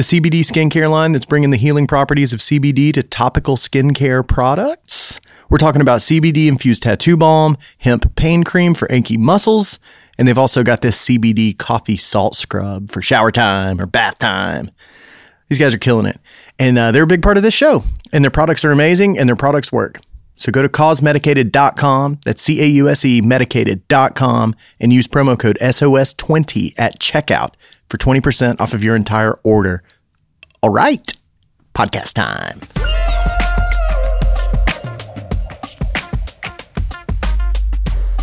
the CBD skincare line that's bringing the healing properties of CBD to topical skincare products. We're talking about CBD infused tattoo balm, hemp pain cream for achy muscles, and they've also got this CBD coffee salt scrub for shower time or bath time. These guys are killing it. And uh, they're a big part of this show. And their products are amazing and their products work. So go to causemedicated.com, that's C A U S E medicated.com, and use promo code SOS20 at checkout for 20% off of your entire order. All right, podcast time.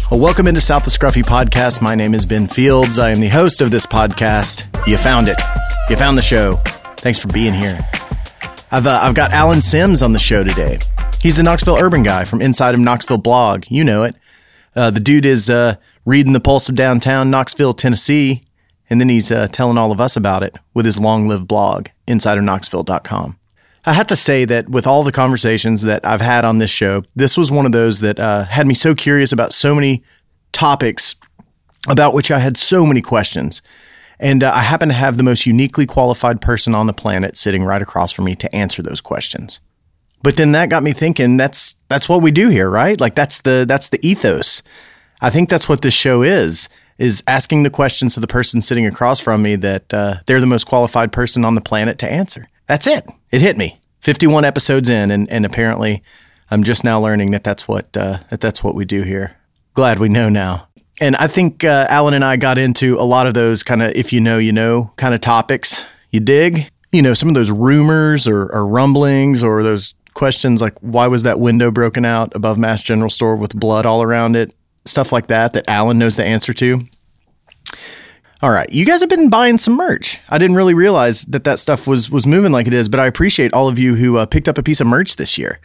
Well, welcome into South of Scruffy podcast. My name is Ben Fields. I am the host of this podcast. You found it. You found the show. Thanks for being here. I've, uh, I've got Alan Sims on the show today. He's the Knoxville urban guy from Inside of Knoxville blog. You know it. Uh, the dude is uh, reading the pulse of downtown Knoxville, Tennessee, and then he's uh, telling all of us about it with his long lived blog, insideofknoxville.com. I have to say that with all the conversations that I've had on this show, this was one of those that uh, had me so curious about so many topics about which I had so many questions. And uh, I happen to have the most uniquely qualified person on the planet sitting right across from me to answer those questions. But then that got me thinking that's that's what we do here, right? Like that's the that's the ethos. I think that's what this show is is asking the questions to the person sitting across from me that uh, they're the most qualified person on the planet to answer. That's it. It hit me. 51 episodes in, and, and apparently I'm just now learning that that's what uh, that that's what we do here. Glad we know now. And I think uh, Alan and I got into a lot of those kind of if you know you know kind of topics. You dig? You know some of those rumors or, or rumblings or those questions like why was that window broken out above Mast General Store with blood all around it? Stuff like that that Alan knows the answer to. All right, you guys have been buying some merch. I didn't really realize that that stuff was was moving like it is, but I appreciate all of you who uh, picked up a piece of merch this year.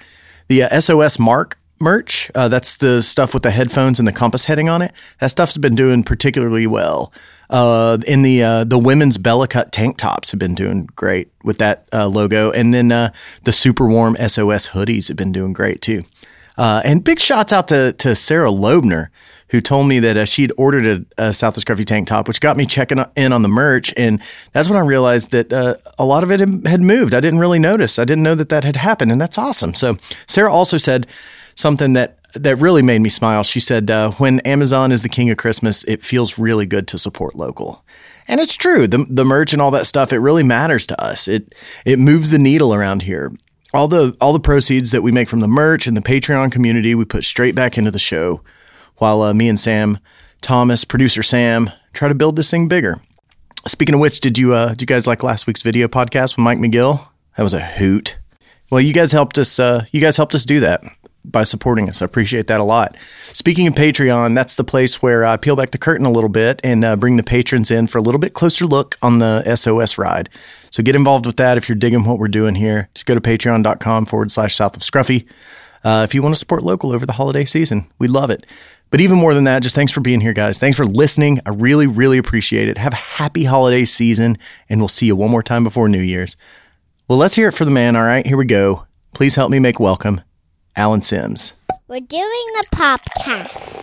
The uh, SOS Mark merch, uh, that's the stuff with the headphones and the compass heading on it. That stuff's been doing particularly well. Uh, in the uh, the women's Bella Cut tank tops have been doing great with that uh, logo, and then uh, the super warm SOS hoodies have been doing great too. Uh, and big shots out to to Sarah Loebner who told me that uh, she'd ordered a, a South of Scruffy tank top, which got me checking in on the merch. And that's when I realized that uh, a lot of it had moved. I didn't really notice. I didn't know that that had happened. And that's awesome. So Sarah also said something that that really made me smile. She said, uh, "When Amazon is the king of Christmas, it feels really good to support local." And it's true. The the merch and all that stuff, it really matters to us. It it moves the needle around here. All the all the proceeds that we make from the merch and the Patreon community, we put straight back into the show while uh, me and Sam Thomas, producer Sam, try to build this thing bigger. Speaking of which, did you uh, did you guys like last week's video podcast with Mike McGill? That was a hoot. Well, you guys helped us. Uh, you guys helped us do that by supporting us. I appreciate that a lot. Speaking of Patreon, that's the place where I peel back the curtain a little bit and uh, bring the patrons in for a little bit closer look on the SOS ride. So get involved with that if you're digging what we're doing here. Just go to patreon.com forward slash south of scruffy. Uh, if you want to support local over the holiday season, we love it. But even more than that, just thanks for being here, guys. Thanks for listening. I really, really appreciate it. Have a happy holiday season, and we'll see you one more time before New Year's. Well, let's hear it for the man. All right, here we go. Please help me make welcome Alan Sims. We're doing the podcast.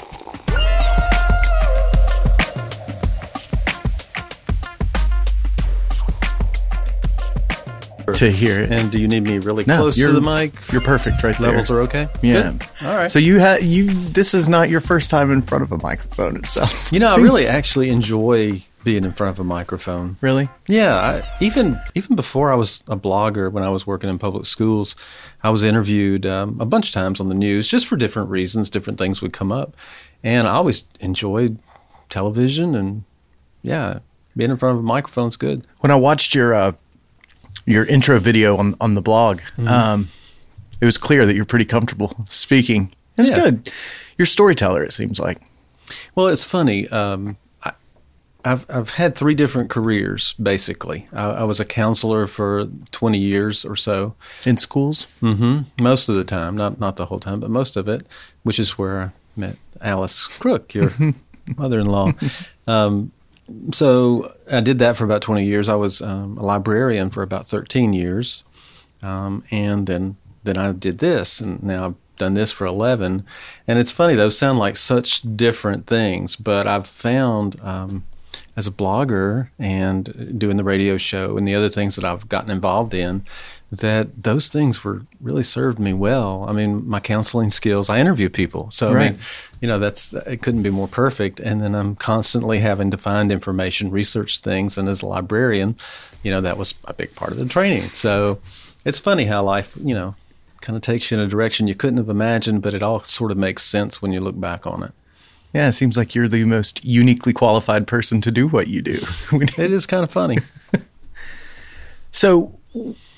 To hear it. And do you need me really No, close to you're- the mic? You're perfect right there. Levels are okay. Yeah. Good. All right. So you have you. This is not your first time in front of a microphone. It sounds. you know, I really actually enjoy being in front of a microphone. really. Yeah, I, even even before I was a blogger, when I was working in public schools, I was interviewed um, a bunch of times on the news, just for different reasons. Different things would come up, and I always enjoyed television, and yeah, being in front of a microphone's good. When I watched your uh, your intro video on on the blog, Mm-hmm. um, it was clear that you're pretty comfortable speaking. It's Yeah. good. You're a storyteller. It seems like. Well, it's funny. Um, I've I've had three different careers basically. I, I was a counselor for twenty years or so. In schools, hmm Most of the time, not not the whole time, but most of it, which is where I met Alice Crook, your mother-in-law. Um, so I did that for about 20 years. I was um, a librarian for about 13 years, um, and then then I did this, and now I've done this for 11. And it's funny; those sound like such different things, but I've found um, as a blogger and doing the radio show and the other things that I've gotten involved in, that those things were really served me well. I mean, my counseling skills, I interview people. So, Right. I mean, you know, that's, it couldn't be more perfect. And then I'm constantly having to find information, research things. And as a librarian, you know, that was a big part of the training. So it's funny how life, you know, kind of takes you in a direction you couldn't have imagined, but it all sort of makes sense when you look back on it. Yeah, it seems like you're the most uniquely qualified person to do what you do. It is kind of funny. so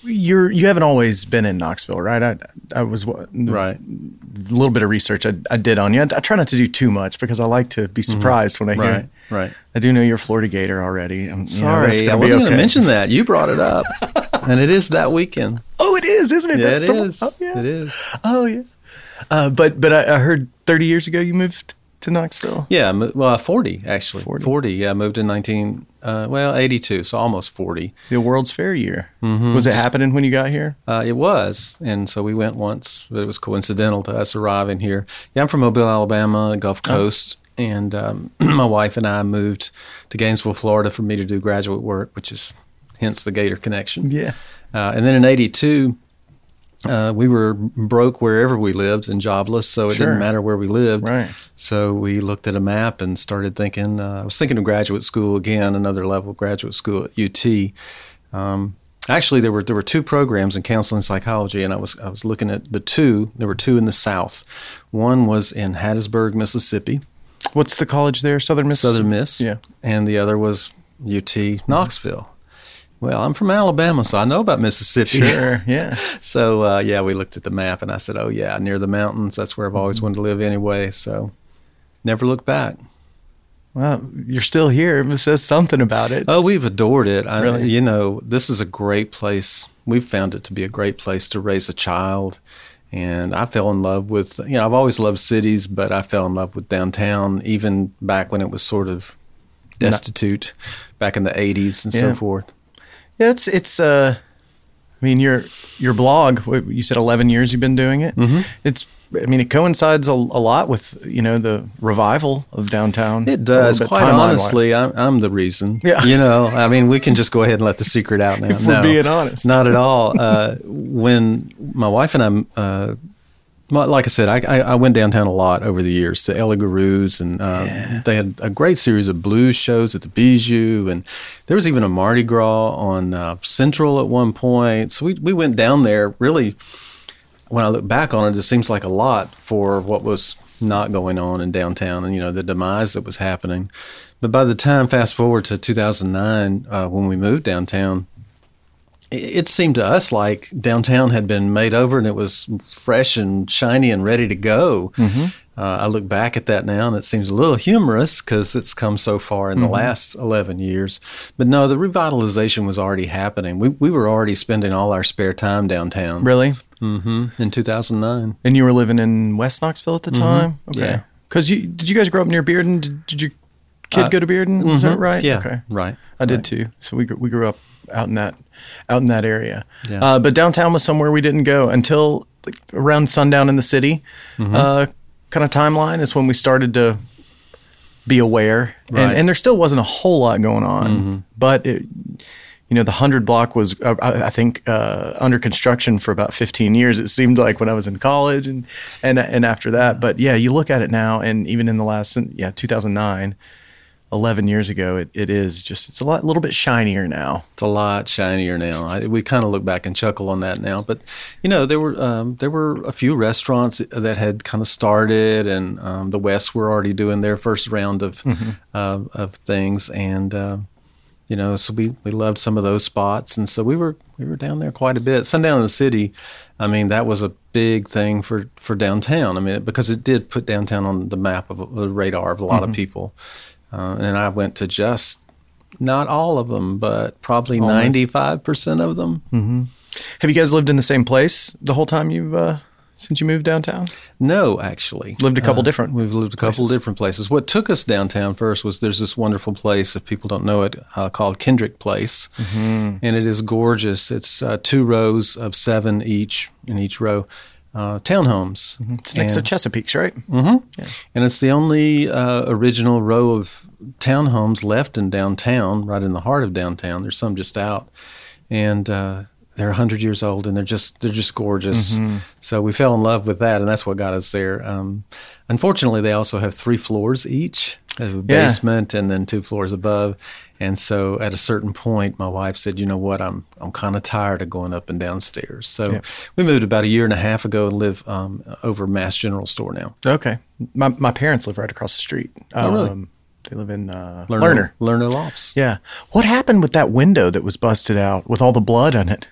you're you haven't always been in Knoxville, right? I I was right. a little bit of research I, I did on you. I, I try not to do too much because I like to be surprised when I hear. Right. Right. I do know you're a Florida Gator already. I'm, you know, Sorry, I wasn't going to mention that. You brought it up, and it is that weekend. Oh, it is, isn't it? Yeah, That's it the- is. Oh, yeah. It is. Oh, yeah. Uh, but but I, I heard 30 years ago you moved to Knoxville. Yeah, well, forty actually. 40. Forty. Yeah, I moved in nineteen. Uh, well, eighty-two, so almost forty. The World's Fair year. Was it happening when you got here? Uh, it was, and so we went once, but it was coincidental to us arriving here. Yeah, I'm from Mobile, Alabama, Gulf Coast, and um, my wife and I moved to Gainesville, Florida, for me to do graduate work, which is hence the Gator connection. Yeah. Uh, and then in '82, uh, we were broke wherever we lived and jobless, so it Sure. didn't matter where we lived. Right. So we looked at a map and started thinking. Uh, I was thinking of graduate school again, another level graduate school at UT. Um, actually, there were there were two programs in counseling psychology, and I was I was looking at the two. There were two in the South. One was in Hattiesburg, Mississippi, What's the college there? Southern Miss. Southern Miss. Yeah. And the other was UT Knoxville. Well, I'm from Alabama, so I know about Mississippi. Sure. Yeah. So uh, yeah, we looked at the map, and I said, "Oh yeah, near the mountains. That's where I've always wanted to live anyway." So never looked back. Well, you're still here. It says something about it. Oh, we've adored it. I, Really? You know, this is a great place. We've found it to be a great place to raise a child. And I fell in love with, you know, I've always loved cities, but I fell in love with downtown, even back when it was sort of destitute, back in the 80s and Yeah. so forth. Yeah, it's it's. Uh, I mean, your your blog. You said 11 years you've been doing it. Mm-hmm. It's. I mean, it coincides a, a lot with you know the revival of downtown. It does. bit Quite honestly, I'm, I'm the reason. Yeah. You know, I mean, we can just go ahead and let the secret out now. If we're being honest. Not at all. Uh, when my wife and I, uh, like I said, I, I, I went downtown a lot over the years to Ella Guru's, and uh, they had a great series of blues shows at the Bijou, and there was even a Mardi Gras on uh, Central at one point. So we we went down there really when I look back on it, it seems like a lot for what was not going on in downtown and, you know, the demise that was happening. But by the time, fast forward to 2009, uh, when we moved downtown, it, seemed to us like downtown had been made over and it was fresh and shiny and ready to go. Uh, I look back at that now and it seems a little humorous because it's come so far in the last 11 years. But no, the revitalization was already happening. We, we were already spending all our spare time downtown Really? hmm in 2009. And you were living in West Knoxville at the time. Okay. Mm-hmm. Yeah. Because you did you guys grow up near Bearden? Did, did your kid Uh, go to Bearden? Is that Mhm. right? Yeah. Okay. Right. I did Right. too. So we we grew up out in that out in that area. Yeah. Uh, but downtown was somewhere we didn't go until like, around sundown in the city. Mm-hmm. Uh, kind of timeline is when we started to be aware, and, Right. and there still wasn't a whole lot going on, Mm-hmm. but. It, you know, the hundred block was, uh, I I think, uh, under construction for about fifteen years. It seemed like when I was in college, and and and after that. But yeah, you look at it now, and even in the last, yeah, two thousand nine, 11 years ago, it, it is just, it's a lot, little bit shinier now. It's a lot shinier now. I, we kind of look back and chuckle on that now, but you know there were um, there were a few restaurants that had kind of started, and um, the West were already doing their first round of uh, of things, and uh, you know so we, we loved some of those spots, and so we were we were down there quite a bit. Sundown in the City, I mean that was a big thing for for downtown. I mean because it did put downtown on the map of the radar of a lot of people, uh, and I went to just not all of them, but probably ninety five percent of them. Have you guys lived in the same place the whole time you've, uh, since you moved downtown? No, actually, Lived a couple different We've lived a couple places. different places. What took us downtown first was there's this wonderful place, if people don't know it, uh, called Kendrick Place, Mm-hmm. and it is gorgeous. It's uh, two rows of seven each in each row. Uh, townhomes. It's next to And- Chesapeake's, right? and it's the only uh, original row of townhomes left in downtown, right in the heart of downtown. There's some just out, and uh, they're hundred years old, and they're just they're just gorgeous. So we fell in love with that, and that's what got us there. Um, unfortunately, they also have three floors each. A Yeah. basement and then two floors above. And so at a certain point, my wife said, "You know what? I'm I'm kind of tired of going up and downstairs." So Yeah. we moved about a year and a half ago and live um, over Mast General Store now. Okay. My my parents live right across the street. Oh, really? They live in uh, Lerner. Lerner Lerner Lofts. Yeah. What happened with that window that was busted out with all the blood on it?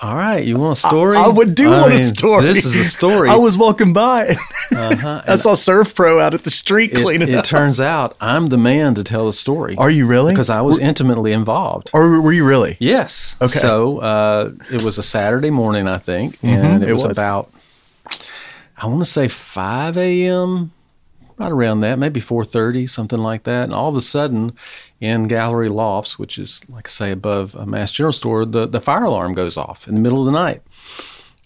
All right, you want a story? I would do I want a story. This is a story. I was walking by. Uh-huh. I saw Servpro out at the street It, cleaning it up. turns out I'm the man to tell the story. Are you really? Because I was intimately involved. or were you really? Yes. Okay. So uh, it was a Saturday morning, I think, and it, it was, was. about I want to say 5 a.m. Right around that, maybe 4:30, something like that. And all of a sudden, in Gallery Lofts, which is like I say above a Mast General Store, the, the fire alarm goes off in the middle of the night.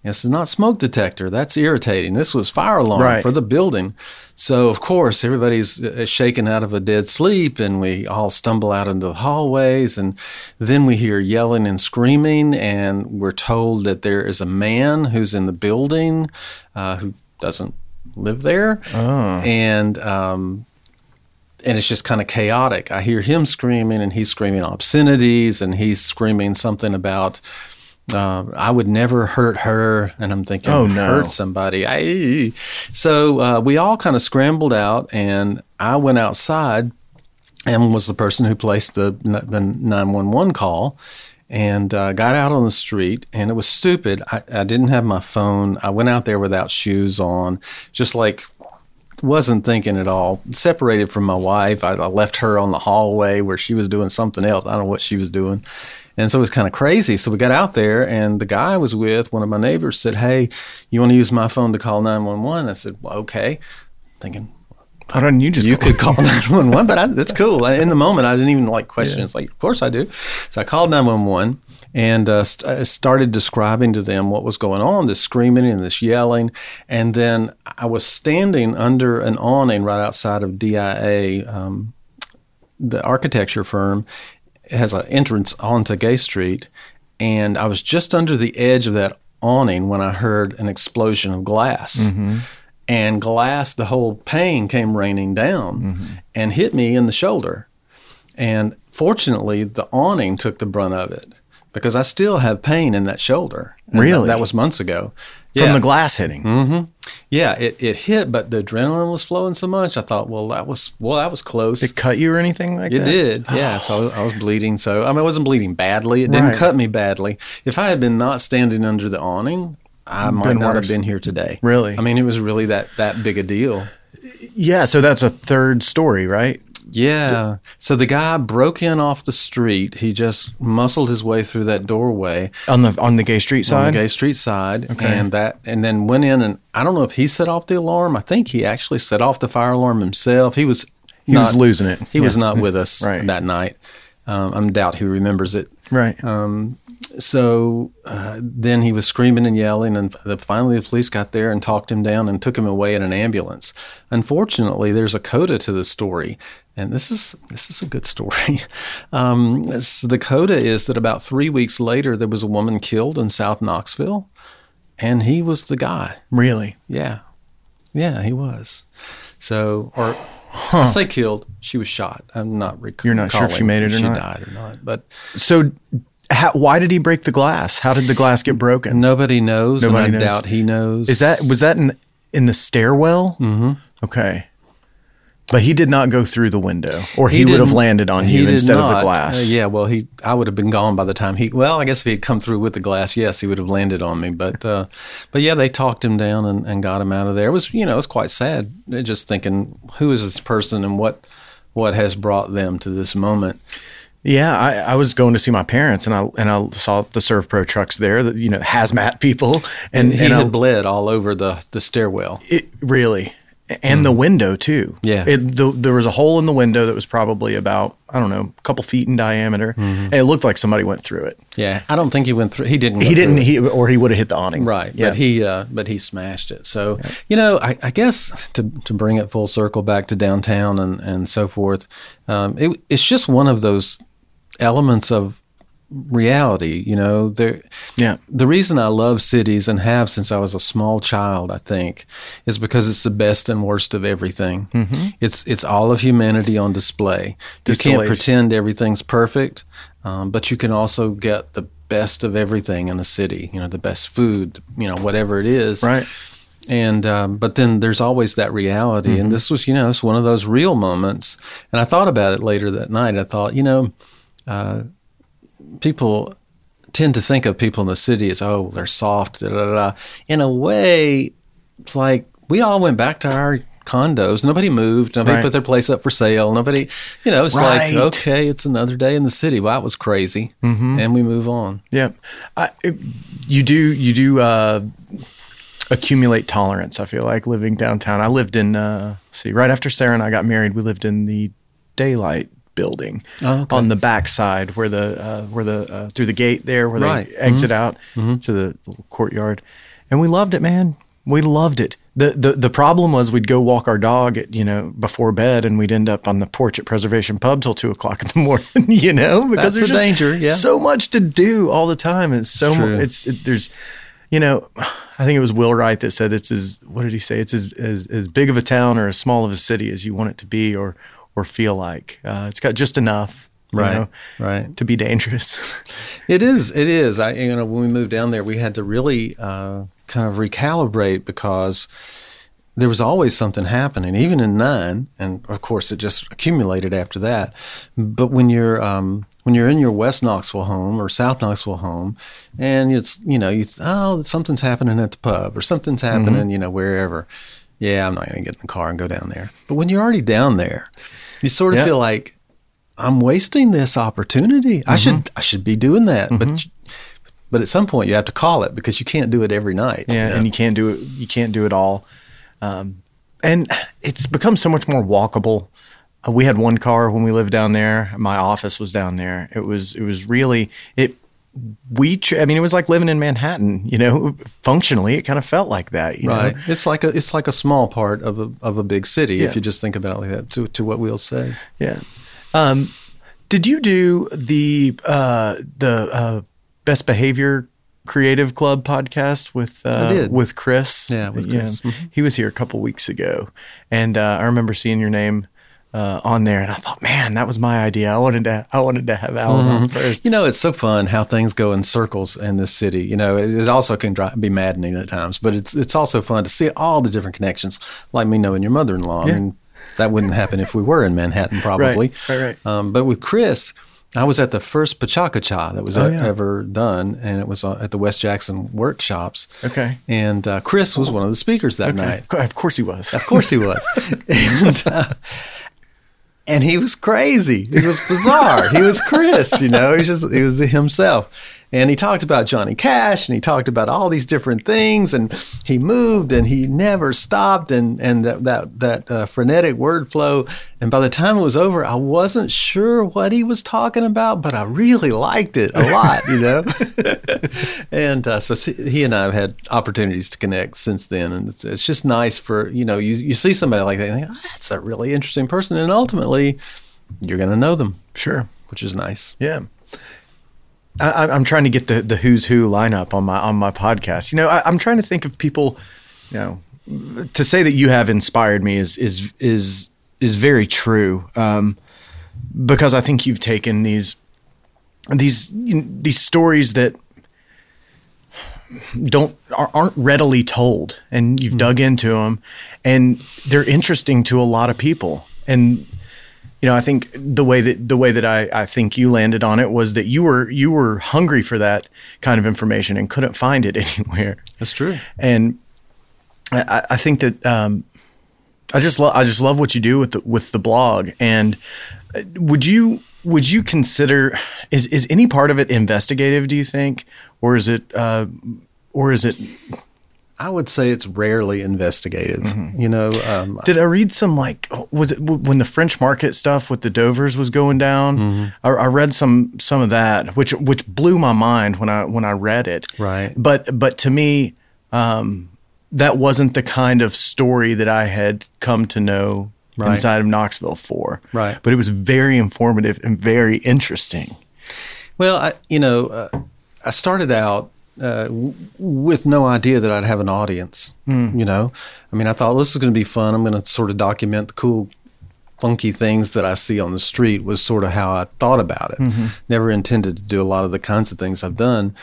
This is not smoke detector. That's irritating. This was fire alarm Right. for the building. So of course everybody's uh, shaken out of a dead sleep, and we all stumble out into the hallways, and then we hear yelling and screaming, and we're told that there is a man who's in the building uh, who doesn't live there, and um, and it's just kind of chaotic. I hear him screaming, and he's screaming obscenities, and he's screaming something about. Uh, I would never hurt her, and I'm thinking, Oh, no. hurt somebody. I, so uh, we all kind of scrambled out, and I went outside and was the person who placed the the 911 call and uh, got out on the street and it was stupid. I, I didn't have my phone. I went out there without shoes on just like wasn't thinking at all. Separated from my wife I, I left her on the hallway where she was doing something else. I don't know what she was doing. And so it was kind of crazy. So we got out there and the guy I was with one of my neighbors said hey you want to use my phone to call 911 i said well, okay. Thinking Why don't you just you could call 911, but I, it's cool. In the moment, I didn't even like question. It's like, of course I do. So I called 911 and uh, st- started describing to them what was going on this screaming and this yelling. And then I was standing under an awning right outside of DIA, um, the architecture firm. It has an entrance onto Gay Street. And I was just under the edge of that awning when I heard an explosion of glass and glass, the whole pane came raining down and hit me in the shoulder. And fortunately, the awning took the brunt of it because I still have pain in that shoulder. And that- Really? That, was months ago. from yeah. the glass hitting. Mm-hmm. Yeah, it, it hit, but the adrenaline was flowing so much. I thought, well, that was well, that was close. It cut you or anything like It that? did, yeah. So I was, I was bleeding. So I mean, I wasn't bleeding badly. It didn't Right. cut me badly. If I had been not standing under the awning, I might not worse. have been here today. Really? I mean, it was really that that big a deal. Yeah, so that's a third story, right? Yeah. So the guy broke in off the street. He just muscled his way through that doorway On the on the gay street side. on the Gay Street side, Okay. and that, and then went in and I don't know if he set off the alarm. I think he actually set off the fire alarm himself. He was He was losing it. He was not with us Right. that night. Um, I doubt he remembers it. right. Um, so uh, then he was screaming and yelling, and f- finally the police got there and talked him down and took him away in an ambulance. Unfortunately, there's a coda to the story, and this is this is a good story. Um, s- the coda is that about three weeks later, there was a woman killed in South Knoxville, and he was the guy. really? Yeah, yeah, he was. So, or I say killed, she was shot. I'm not. Rec- You're not sure if she made it or she not? died or not, but. So how, why did he break the glass? How did the glass get broken? Nobody knows, Nobody and I knows. doubt he knows. Is that was that in in the stairwell? Mm-hmm. Okay. But he did not go through the window, or he, would have landed on you instead of the glass. Uh, yeah, well, he I would have been gone by the time he. Well, I guess if he had come through with the glass, yes, he would have landed on me. But uh, but yeah, they talked him down and, and got him out of there. It was you know it was quite sad. Just thinking, who is this person and what what has brought them to this moment? Yeah, I, I was going to see my parents, and I and I saw the Servpro trucks there, that you know hazmat people, and he and I, had bled all over the the stairwell. it really, and the window too. Yeah. it, the, there was a hole in the window that was probably about I don't know a couple feet in diameter, and it looked like somebody went through it. Yeah, I don't think he went through. He didn't. go He didn't, he or he would have hit the awning. Right, Yeah. but he uh, but he smashed it. So you know, I, I guess to to bring it full circle back to downtown and and so forth, um, it, it's just one of those elements of reality. You know, there. Yeah. The reason I love cities and have since I was a small child, I think, is because it's the best and worst of everything. Mm-hmm. It's it's all of humanity on display. You can't pretend everything's perfect, um, but you can also get the best of everything in a city. You know, the best food. You know, whatever it is. right. And um, but then there's always that reality, Mm-hmm. and this was you know it's one of those real moments. And I thought about it later that night. I thought you know, uh, people tend to think of people in the city as oh they're soft. Da, da, da. In a way, it's like we all went back to our condos. Nobody moved. Nobody Right. put their place up for sale. Nobody, you know, it's Right. like okay, it's another day in the city. Well, that was crazy, Mm-hmm. and we move on. Yeah, I, it, you do. You do uh, accumulate tolerance. I feel like living downtown. I lived in. Uh, see, right after Sarah and I got married, we lived in the Daylight building Oh, okay. on the back side where the uh, where the uh, through the gate there where Right. they exit out to the courtyard, and we loved it, man. We loved it. The, the the problem was we'd go walk our dog at, you know before bed and we'd end up on the porch at Preservation Pub till two o'clock in the morning you know because That's there's a danger, yeah. so much to do all the time and so true. mu- it's it, there's you know I think it was Will Wright that said it's as what did he say it's as, as as big of a town or as small of a city as you want it to be or or feel like uh, it's got just enough you Right, know, right. to be dangerous It is. It is. I you know when we moved down there, we had to really uh, kind of recalibrate because there was always something happening, even in nine, and of course it just accumulated after that. But when you're um, when you're in your West Knoxville home or South Knoxville home, and it's you know you th- oh something's happening at the pub or something's happening you know wherever. Yeah, I'm not going to get in the car and go down there. But when you're already down there, you sort of Yeah. feel like I'm wasting this opportunity. I should Mm-hmm. I should be doing that, but but at some point you have to call it because you can't do it every night. Yeah, you know? and you can't do it. You can't do it all. Um, and it's become so much more walkable. Uh, we had one car when we lived down there. My office was down there. It was it was really it. We tr- I mean, it was like living in Manhattan. You know, functionally, it kind of felt like that. You right. Know? It's like a it's like a small part of a of a big city Yeah. if you just think about it like that. To to what we'll say. Yeah. Um, did you do the uh, the uh, best behavior creative club podcast with uh, with Chris? Yeah, with Chris. Mhm. He was here a couple weeks ago, and uh, I remember seeing your name uh, on there, and I thought, man, that was my idea. I wanted to I wanted to have Alan on first. You know, it's so fun how things go in circles in this city. You know, it, it also can dri- be maddening at times, but it's it's also fun to see all the different connections. Like me knowing your mother-in-law. Yeah. I mean, that wouldn't happen if we were in Manhattan, probably. right, right. Um, but with Chris, I was at the first PechaKucha that was Oh, yeah. ever done, and it was uh, at the West Jackson workshops. Okay. And uh, Chris was one of the speakers that night. Of Of course he was. Of course he was. and, uh, and he was crazy. He was bizarre. he was Chris, you know, he just he was himself. And he talked about Johnny Cash and he talked about all these different things and he moved and he never stopped and and that that that uh, frenetic word flow and by the time it was over I wasn't sure what he was talking about but I really liked it a lot, you know. and uh, so see- he and I have had opportunities to connect since then, and it's, it's just nice for you know you you see somebody like that, and think, "Ah, that's a really interesting person, and ultimately you're going to know them, Sure. which is nice. Yeah. I, I- I'm trying to get the, the who's who lineup on my on my podcast. You know, I, I'm trying to think of people. You know, to say that you have inspired me is is is is very true. Um, because I think you've taken these these you know, these stories that don't are- aren't readily told and you've dug into them and they're interesting to a lot of people and you know i think the way that the way that I, I think you landed on it was that you were you were hungry for that kind of information and couldn't find it anywhere That's true. and I, I think that um, I just love I just love what you do with the with the blog. And uh, would you would you consider is is any part of it investigative? Do you think, or is it uh, or is it I would say it's rarely investigative. You know, um, Did I read some like was it when the French Market stuff with the Dovers was going down? Mm-hmm. I, I read some some of that, which which blew my mind when I when I read it. Right. But but to me, um, that wasn't the kind of story that I had come to know Right. inside of Knoxville for. Right. But it was very informative and very interesting. Well, I, you know, uh, I started out uh, w- with no idea that I'd have an audience. You know, I mean, I thought this is going to be fun. I'm going to sort of document the cool, funky things that I see on the street. Was sort of how I thought about it. Never intended to do a lot of the kinds of things I've done,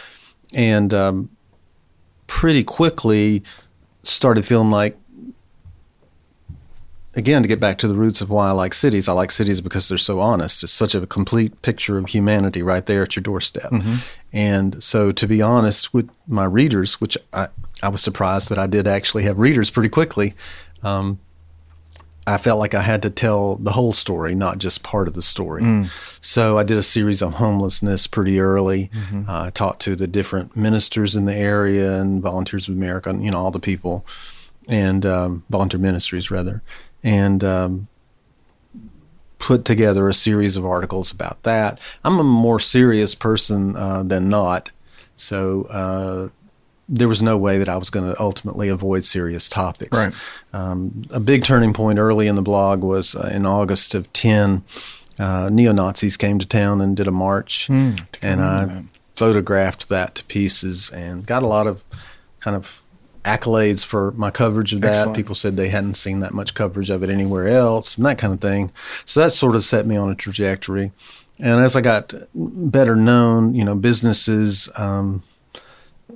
and um, pretty quickly started feeling like again, to get back to the roots of why I like cities, I like cities because they're so honest. It's such a complete picture of humanity right there at your doorstep. And so, to be honest with my readers, which I, I was surprised that I did actually have readers pretty quickly, um, I felt like I had to tell the whole story, not just part of the story. So I did a series on homelessness pretty early. Uh, I talked to the different ministers in the area and Volunteers of America, and, you know, all the people, and um, volunteer ministries rather, and um, put together a series of articles about that. I'm a more serious person uh, than not, so. Uh, there was no way that I was going to ultimately avoid serious topics. Right. Um, a big turning point early in the blog was uh, in August of 10. Uh, Neo Nazis came to town and did a march, and I photographed that to pieces and got a lot of kind of accolades for my coverage of that. Excellent. People said they hadn't seen that much coverage of it anywhere else, and that kind of thing. So that sort of set me on a trajectory. And as I got better known, you know, businesses. Um,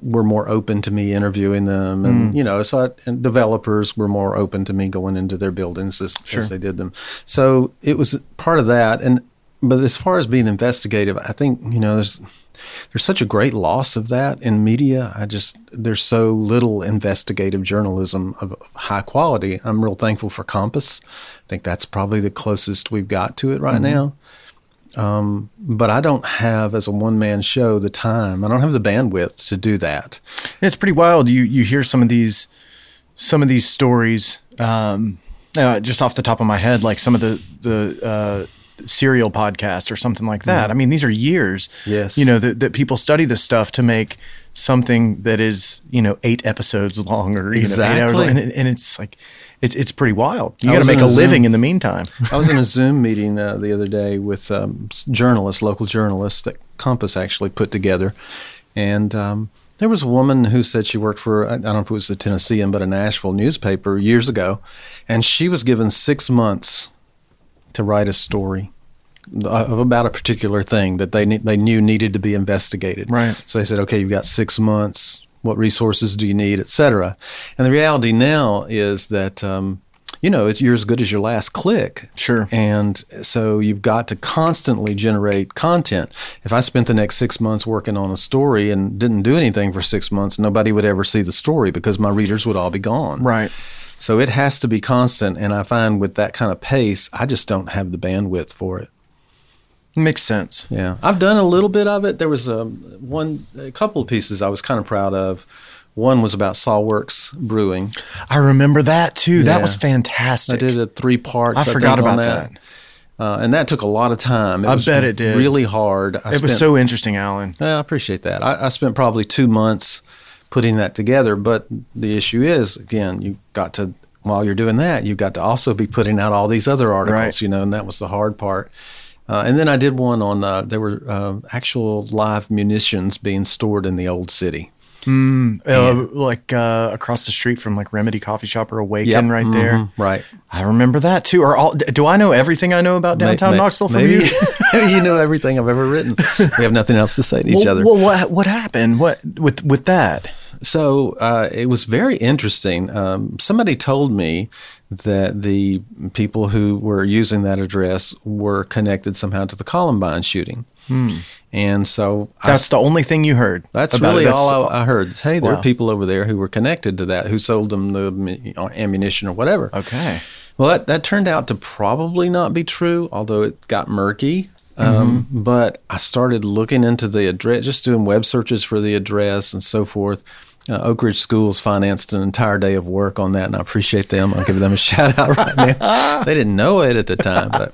were more open to me interviewing them, and you know, so I, and developers were more open to me going into their buildings as, as they did them. So it was part of that. And but as far as being investigative, I think you know, there's there's such a great loss of that in media. I just there's so little investigative journalism of high quality. I'm real thankful for Compass. I think that's probably the closest we've got to it right now but I don't have as a one man show the time. I don't have the bandwidth to do that. It's pretty wild. You you hear some of these some of these stories um, uh, just off the top of my head, like some of the the uh, serial podcast or something like that. I mean, these are years. Yes. you know that, that people study this stuff to make something that is you know eight episodes long or you know, eight hours Exactly. long. And, and it's like it's it's pretty wild. You got to make a a living in the meantime. I was in a Zoom meeting uh, the other day with um, journalists, local journalists that Compass actually put together. And um, there was a woman who said she worked for, I I don't know if it was the Tennessean, but a Nashville newspaper years ago. And she was given six months to write a story about a particular thing that they ne- they knew needed to be investigated. Right. So they said, okay, you've got six months. What resources do you need, et cetera? And the reality now is that um, you know it's, you're as good as your last click. Sure. And so you've got to constantly generate content. If I spent the next six months working on a story and didn't do anything for six months, nobody would ever see the story because my readers would all be gone. right. So it has to be constant. And I find with that kind of pace, I just don't have the bandwidth for it. Makes sense. Yeah, I've done a little bit of it. There was a one, a couple of pieces I was kind of proud of. One was about Saw Works Brewing. I remember that too. That was fantastic. I did a three parts. I forgot think, about that. Uh, and that took a lot of time. It I was bet it did. Really hard. I It was so interesting, Alan. Yeah, I appreciate that. I, I spent probably two months putting that together. But the issue is, again, you got to while you're doing that, you've got to also be putting out all these other articles. Right. You know, and that was the hard part. Uh, and then I did one on uh, there were uh, actual live munitions being stored in the old city. Uh, like uh, across the street from like Remedy Coffee Shop or Awaken, Yep. right there. Mhm. Right. I remember that too. Or all, do I know everything I know about downtown May- may- Knoxville from maybe, you? you know everything I've ever written. We have nothing else to say to each well, other. well, what what happened? What with with that? So uh, it was very interesting. Um, somebody told me that the people who were using that address were connected somehow to the Columbine shooting, and so I That's the only thing you heard. That's really That's- all I, I heard. Hey, there Wow. are people over there who were connected to that, who sold them the you know, ammunition or whatever. Okay. Well, that, that turned out to probably not be true, although it got murky. Um, But I started looking into the address, just doing web searches for the address and so forth. Uh, Oak Ridge Schools financed an entire day of work on that, and I appreciate them. I'll give them a shout out right now. They didn't know it at the time, but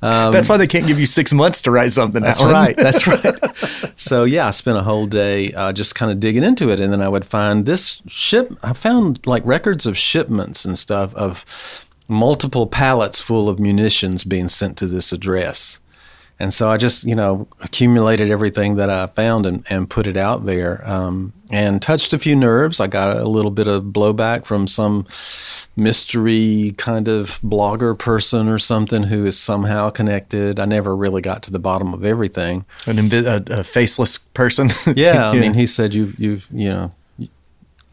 That's why they can't give you six months to write something. that's Alan. right. That's right. So yeah, I spent a whole day uh, just kind of digging into it, and then I would find this ship. I found like records of shipments and stuff of multiple pallets full of munitions being sent to this address. And so I just, you know, accumulated everything that I found and, and put it out there um, and touched a few nerves. I got a little bit of blowback from some mystery kind of blogger person or something who is somehow connected. I never really got to the bottom of everything. An invi- a, a faceless person. Yeah, I mean, he said you, you, you know,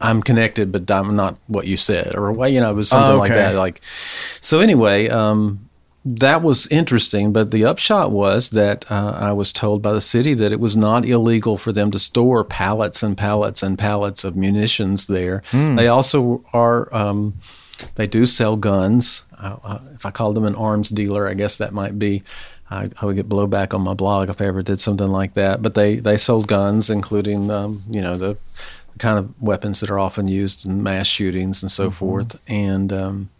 I'm connected, but I'm not what you said, or you know, it was something like okay. that. Like, so anyway, um, that was interesting. But the upshot was that uh, I was told by the city that it was not illegal for them to store pallets and pallets and pallets of munitions there. They also are. Um, they do sell guns. If I called them an arms dealer, I guess that might be. I, I would get blowback on my blog if I ever did something like that. But they, they sold guns, including um, you know the, the kind of weapons that are often used in mass shootings and so forth. And um,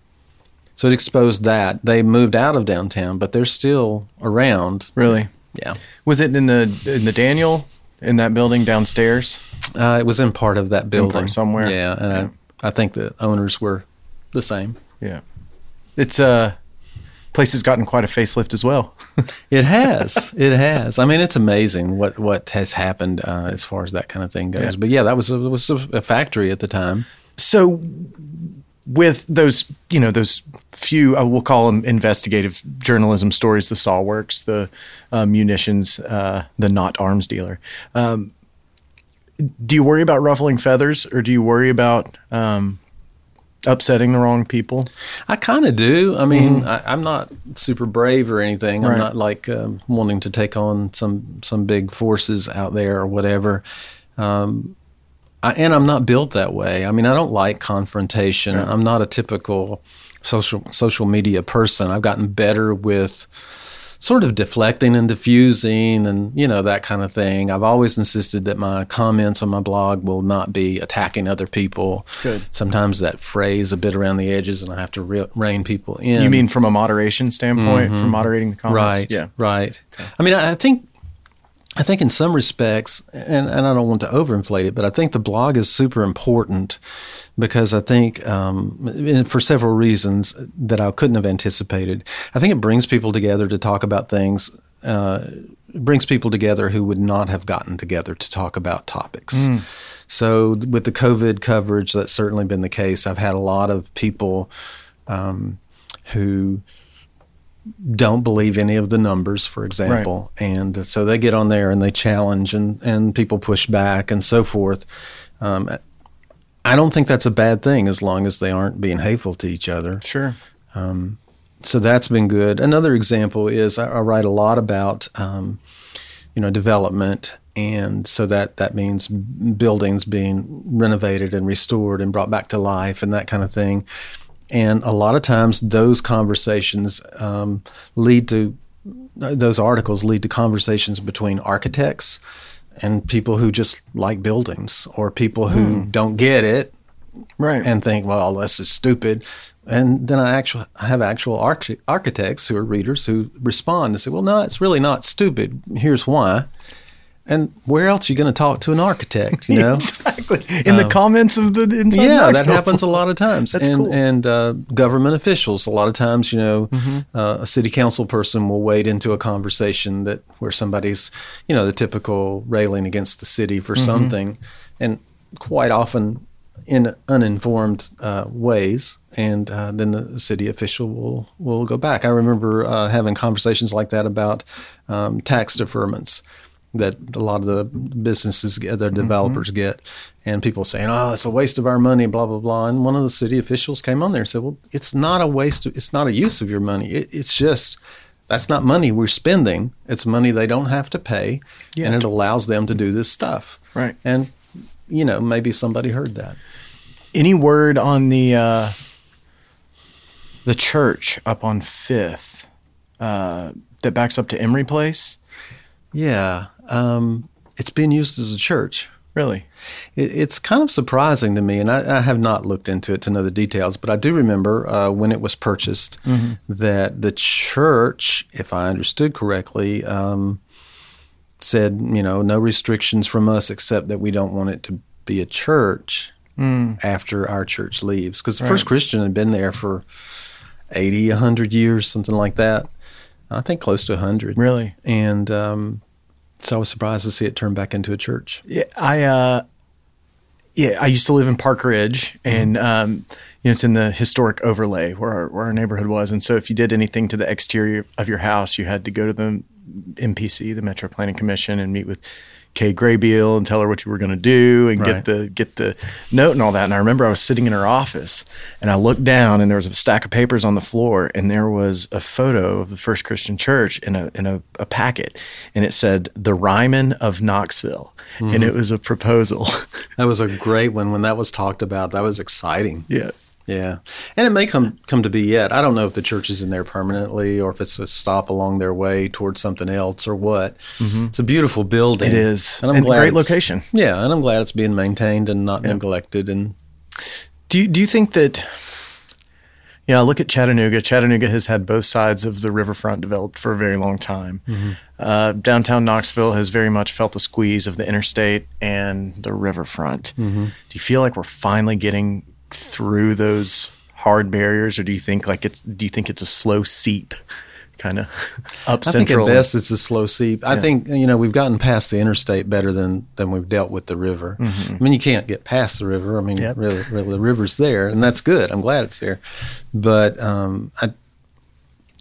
so it exposed that they moved out of downtown, but they're still around. really? Yeah, Was it in the in the Daniel in that building downstairs? uh, it was in part of that building somewhere. Yeah, and I I think the owners were the same. Yeah. It's uh place has gotten quite a facelift as well. It has. it has. I mean, it's amazing what what has happened uh, as far as that kind of thing goes. Yeah. But yeah, that was a, was a factory at the time. so with those, you know, those few, uh, we'll call them investigative journalism stories, the Saw Works, the uh, munitions, uh, the not arms dealer. Um, do you worry about ruffling feathers, or do you worry about um, upsetting the wrong people? I kind of do. I mean, I, I'm not super brave or anything. Mm-hmm. Right. I'm not like um, wanting to take on some some big forces out there or whatever. Um, I, and I'm not built that way. I mean, I don't like confrontation. I'm not a typical social social media person. I've gotten better with sort of deflecting and diffusing and you know that kind of thing. I've always insisted that my comments on my blog will not be attacking other people. Good. Sometimes that phrase a bit around the edges, and I have to re- rein people in. You mean from a moderation standpoint, from mm-hmm. moderating the comments? right? Yeah. right. I mean, I, I think. I think in some respects, and, and I don't want to overinflate it, but I think the blog is super important because I think, um, for several reasons that I couldn't have anticipated, I think it brings people together to talk about things, uh, brings people together who would not have gotten together to talk about topics. So with the COVID coverage, that's certainly been the case. I've had a lot of people um, who don't believe any of the numbers, for example. And so they get on there and they challenge and, and people push back and so forth. Um, I don't think that's a bad thing as long as they aren't being hateful to each other. Sure. So that's been good. Another example is I, I write a lot about, um, you know, development. And so that, that means buildings being renovated and restored and brought back to life and that kind of thing. And a lot of times those conversations um, lead to, those articles lead to conversations between architects and people who just like buildings or people who don't get it Right. and think, well, this is stupid. And then I actually I have actual arch- architects who are readers who respond and say, well, no, it's really not stupid. Here's why. And where else are you going to talk to an architect? You know, exactly. In the comments of the inside yeah, that happens a lot of times. That's and cool. Mm-hmm. and uh, government officials, a lot of times, you know, uh, a city council person will wade into a conversation that where somebody's, you know, the typical railing against the city for Mm-hmm. something, and quite often in uninformed uh, ways, and uh, then the city official will will go back. I remember uh, having conversations like that about um, tax deferments that a lot of the businesses get, the developers get, and people saying, "Oh, it's a waste of our money," blah blah blah. And one of the city officials came on there and said, "Well, it's not a waste. Of, it's not a use of your money. It, it's just." That's not money we're spending. It's money they don't have to pay, Yeah. and it allows them to do this stuff. Right. And you know, maybe somebody heard that. Any word on the uh, the church up on Fifth? Uh, that backs up to Emory Place. Yeah, um, it's being used as a church. Really? It, it's kind of surprising to me, and I, I, have not looked into it to know the details, but I do remember uh, when it was purchased mm-hmm. that the church, if I understood correctly, um, said, you know, no restrictions from us except that we don't want it to be a church mm. after our church leaves. Because the right. first Christian had been there for 80, 100 years, something like that. I think close to 100. Really? And um, so I was surprised to see it turn back into a church. Yeah, I, uh, yeah, I used to live in Park Ridge, and mm-hmm. um, you know it's in the historic overlay where our, where our neighborhood was. And so if you did anything to the exterior of your house, you had to go to the MPC, the Metro Planning Commission, and meet with Kay Graybeal and tell her what you were going to do and right. get the get the note and all that. And I remember I was sitting in her office and I looked down and there was a stack of papers on the floor and there was a photo of the First Christian Church in a in a, a packet and it said the Ryman of Knoxville mm-hmm. and it was a proposal. that was a great one when that was talked about. That was exciting. Yeah. Yeah, and it may come come to be yet. I don't know if the church is in there permanently or if it's a stop along their way towards something else or what. Mm-hmm. It's a beautiful building. It is, and I'm and glad great location. Yeah, and I'm glad it's being maintained and not yeah. neglected. And do you, do you think that? Yeah, look at Chattanooga. Chattanooga has had both sides of the riverfront developed for a very long time. Mm-hmm. Uh, downtown Knoxville has very much felt the squeeze of the interstate and the riverfront. Mm-hmm. Do you feel like we're finally getting through those hard barriers, or do you think like it's do you think it's a slow seep? Kind of up I central. think at best it's a slow seep. Yeah. I think you know we've gotten past the interstate better than than we've dealt with the river. Mm-hmm. I mean, you can't get past the river. I mean, yep. really, really, the river's there, and that's good. I'm glad it's there. But um, I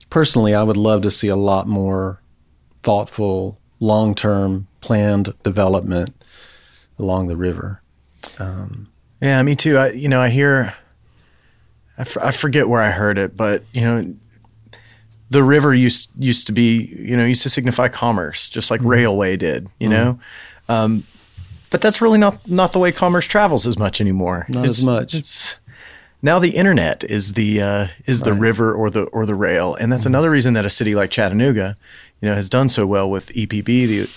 personally, I would love to see a lot more thoughtful, long term planned development along the river. Um, yeah, me too. I, you know, I hear, I, f- I forget where I heard it, but you know, the river used used to be, you know, used to signify commerce, just like mm-hmm. railway did. You mm-hmm. know, um, but that's really not not the way commerce travels as much anymore. Not it's, as much. It's now the internet is the uh, is right. the river or the or the rail, and that's mm-hmm. another reason that a city like Chattanooga, you know, has done so well with EPB, the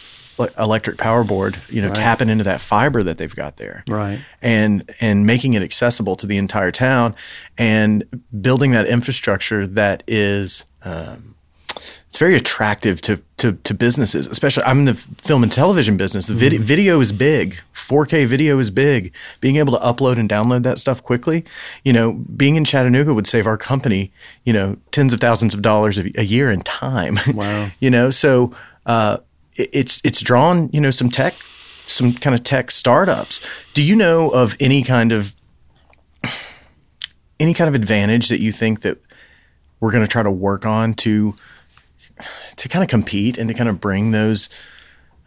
electric power board, you know, right. tapping into that fiber that they've got there. Right. And and making it accessible to the entire town and building that infrastructure that is um, it's very attractive to, to, to businesses, especially I'm in the film and television business. The video, mm-hmm. video is big. 4K video is big. Being able to upload and download that stuff quickly, you know, being in Chattanooga would save our company, you know, tens of thousands of dollars a, a year in time. Wow. you know, so uh, it's it's drawn you know some tech some kind of tech startups. Do you know of any kind of any kind of advantage that you think that we're going to try to work on to to kind of compete and to kind of bring those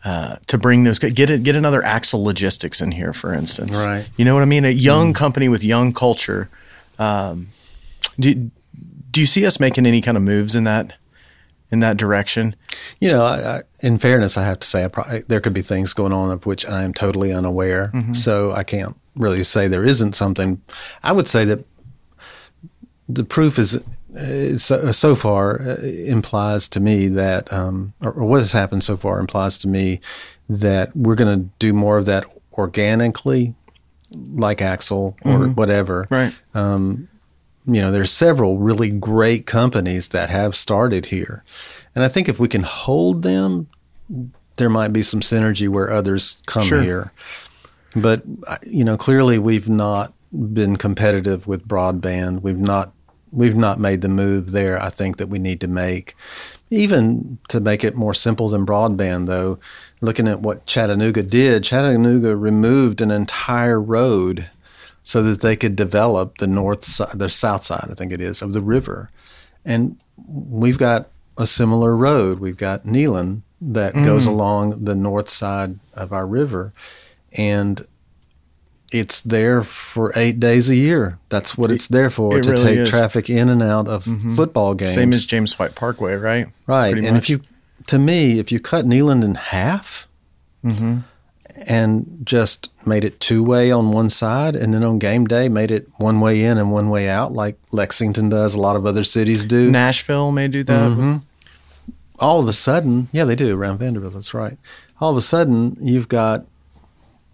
uh, to bring those get it, get another Axle Logistics in here, for instance. Right. You know what I mean? A young mm. company with young culture. Um, do do you see us making any kind of moves in that in that direction? You know, I, I, in fairness, I have to say probably, there could be things going on of which I am totally unaware. Mm-hmm. So I can't really say there isn't something. I would say that the proof is uh, so, so, far uh, implies to me that, um, or, or, what has happened so far implies to me that we're going to do more of that organically, like Axle or mm-hmm. whatever. Right. Um, you know, there's several really great companies that have started here. And I think if we can hold them, there might be some synergy where others come sure. here. But, uh, you know, clearly we've not been competitive with broadband. We've not we've not made the move there I think that we need to make. Even to make it more simple than broadband though, looking at what Chattanooga did, Chattanooga removed an entire road so that they could develop the north side, the south side, I think it is, of the river. And we've got a similar road. We've got Neyland that mm. goes along the north side of our river. And it's there for eight days a year. That's what it's there for it to really take is. traffic in and out of mm-hmm. football games. Same as James White Parkway, right? Right. Pretty and much. if you, to me, if you cut Neyland in half, mm-hmm and just made it two way on one side, and then on game day made it one way in and one way out, like Lexington does. A lot of other cities do. Nashville may do that. Mm-hmm. all of a sudden, yeah, they do around Vanderbilt. That's right. All of a sudden, you've got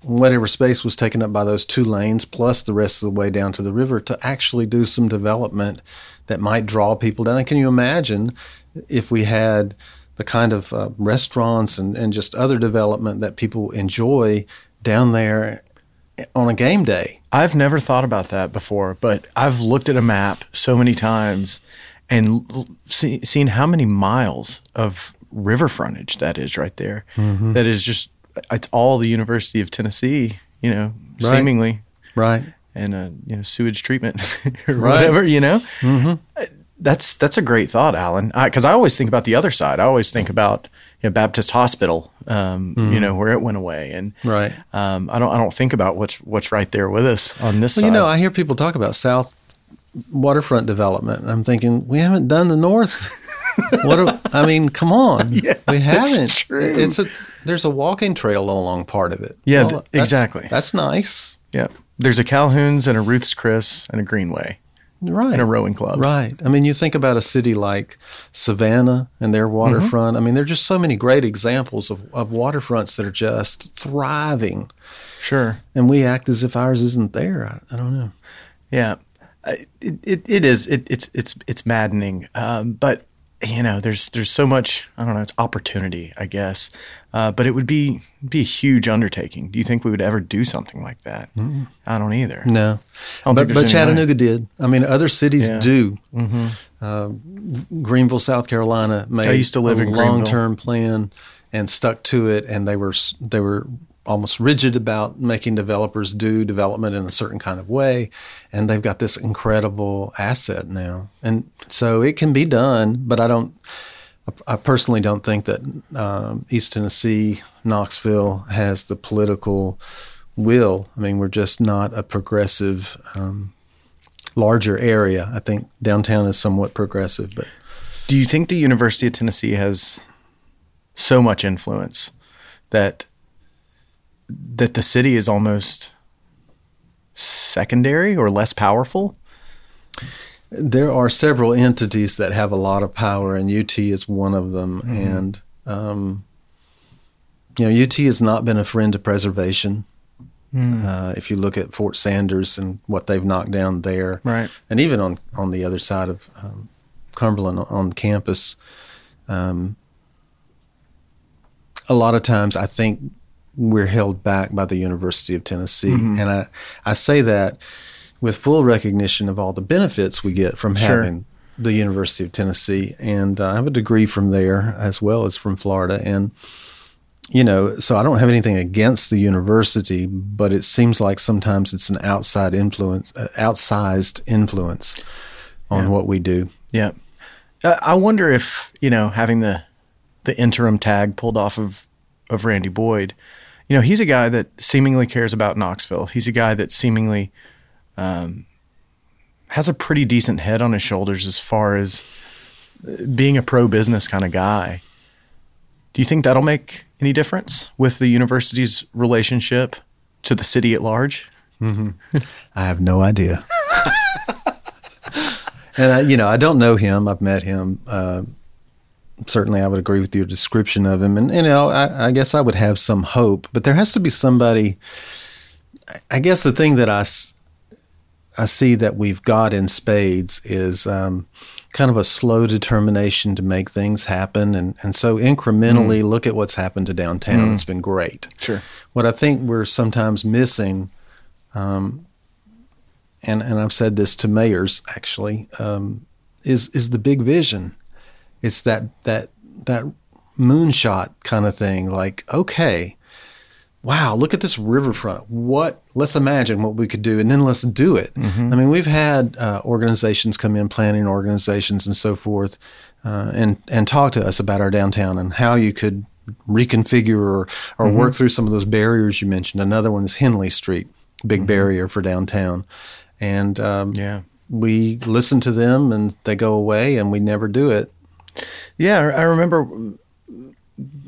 whatever space was taken up by those two lanes, plus the rest of the way down to the river, to actually do some development that might draw people down. And can you imagine if we had the kind of uh, restaurants and, and just other development that people enjoy down there on a game day? I've never thought about that before, but I've looked at a map so many times and l- see, seen how many miles of river frontage that is right there. That is just it's all the University of Tennessee, you know, Right. seemingly, Right. and uh, you know sewage treatment or whatever, you know. That's that's a great thought, Alan. Because I, always think about the other side. I always think about you know, Baptist Hospital, um, you know, where it went away, and Right. um, I don't I don't think about what's what's right there with us on this Well, side. you know, I hear people talk about South waterfront development. and I'm thinking we haven't done the North. what? Are, I mean, come on, Yeah, we haven't. true. It's a there's a walking trail along part of it. Yeah, th- that's- exactly. That's nice, Yeah. There's a Calhoun's and a Ruth's Chris and a Greenway right? in a rowing club. Right. I mean, you think about a city like Savannah and their waterfront. I mean, there are just so many great examples of, of waterfronts that are just thriving, Sure. and we act as if ours isn't there. I, I don't know. Yeah. It, it, it is. It, it's it's it's maddening. Um, but you know, there's there's so much. I don't know. It's opportunity, I guess. Uh, but it would be be a huge undertaking. Do you think we would ever do something like that? I don't either. No, don't but, but any way. Chattanooga did. I mean, other cities Yeah. do. Uh, Greenville, South Carolina, made I used to live a in long-term plan and stuck to it, and they were they were almost rigid about making developers do development in a certain kind of way, and they've got this incredible asset now, and so it can be done. But I don't. I- personally don't think that um, East Tennessee, Knoxville, has the political will. I mean, we're just not a progressive, um, larger area. I think downtown is somewhat progressive, but Do you think the University of Tennessee has so much influence that that the city is almost secondary or less powerful? there are several entities that have a lot of power, and UT is one of them. And um, you know, UT has not been a friend to preservation. Uh, if you look at Fort Sanders and what they've knocked down there, Right. and even on on the other side of um, Cumberland on campus, um, a lot of times I think we're held back by the University of Tennessee, and I I say that with full recognition of all the benefits we get from Sure. having the University of Tennessee, and uh, I have a degree from there as well as from Florida, and you know, so I don't have anything against the university, but it seems like sometimes it's an outside influence, uh, outsized influence on what we do. Yeah. I I wonder if, you know, having the the interim tag pulled off of of Randy Boyd, you know, he's a guy that seemingly cares about Knoxville. He's a guy that seemingly um, has a pretty decent head on his shoulders as far as uh, being a pro business kind of guy. Do you think that'll make any difference with the university's relationship to the city at large? I have no idea. and I, you know, I don't know him. I've met him. Uh, certainly, I would agree with your description of him, and you know, I, I guess I would have some hope. But there has to be somebody. I- guess the thing that I, I see that we've got in spades is um, kind of a slow determination to make things happen, and and so incrementally look at what's happened to downtown. It's been great. Sure. What I think we're sometimes missing um, and and I've said this to mayors actually, um, is is the big vision. It's that that that moonshot kind of thing. Like, okay, wow, look at this riverfront. What? Let's imagine what we could do, and then let's do it. I mean, we've had uh, organizations come in, planning organizations and so forth, uh, and and talk to us about our downtown and how you could reconfigure or, or work through some of those barriers you mentioned. Another one is Henley Street, big barrier for downtown, and um, Yeah. we listen to them and they go away, and we never do it. Yeah, I remember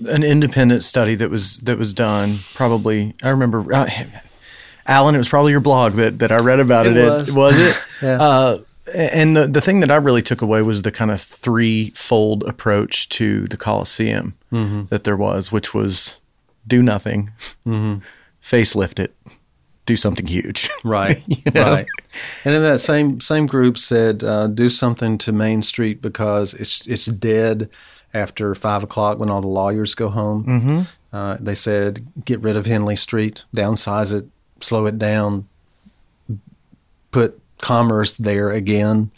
an independent study that was that was done. Probably, I remember. Uh, Alan, it was probably your blog that, that I read about it. It was. was it? Yeah. uh, and the, the thing that I really took away was the kind of threefold approach to the Coliseum that there was, which was do nothing, facelift it, do something huge. Right, You know? right. And in that same same group said, uh, do something to Main Street because it's it's dead after five o'clock when all the lawyers go home. Mm-hmm. Uh, they said, get rid of Henley Street, downsize it, slow it down, put commerce there again,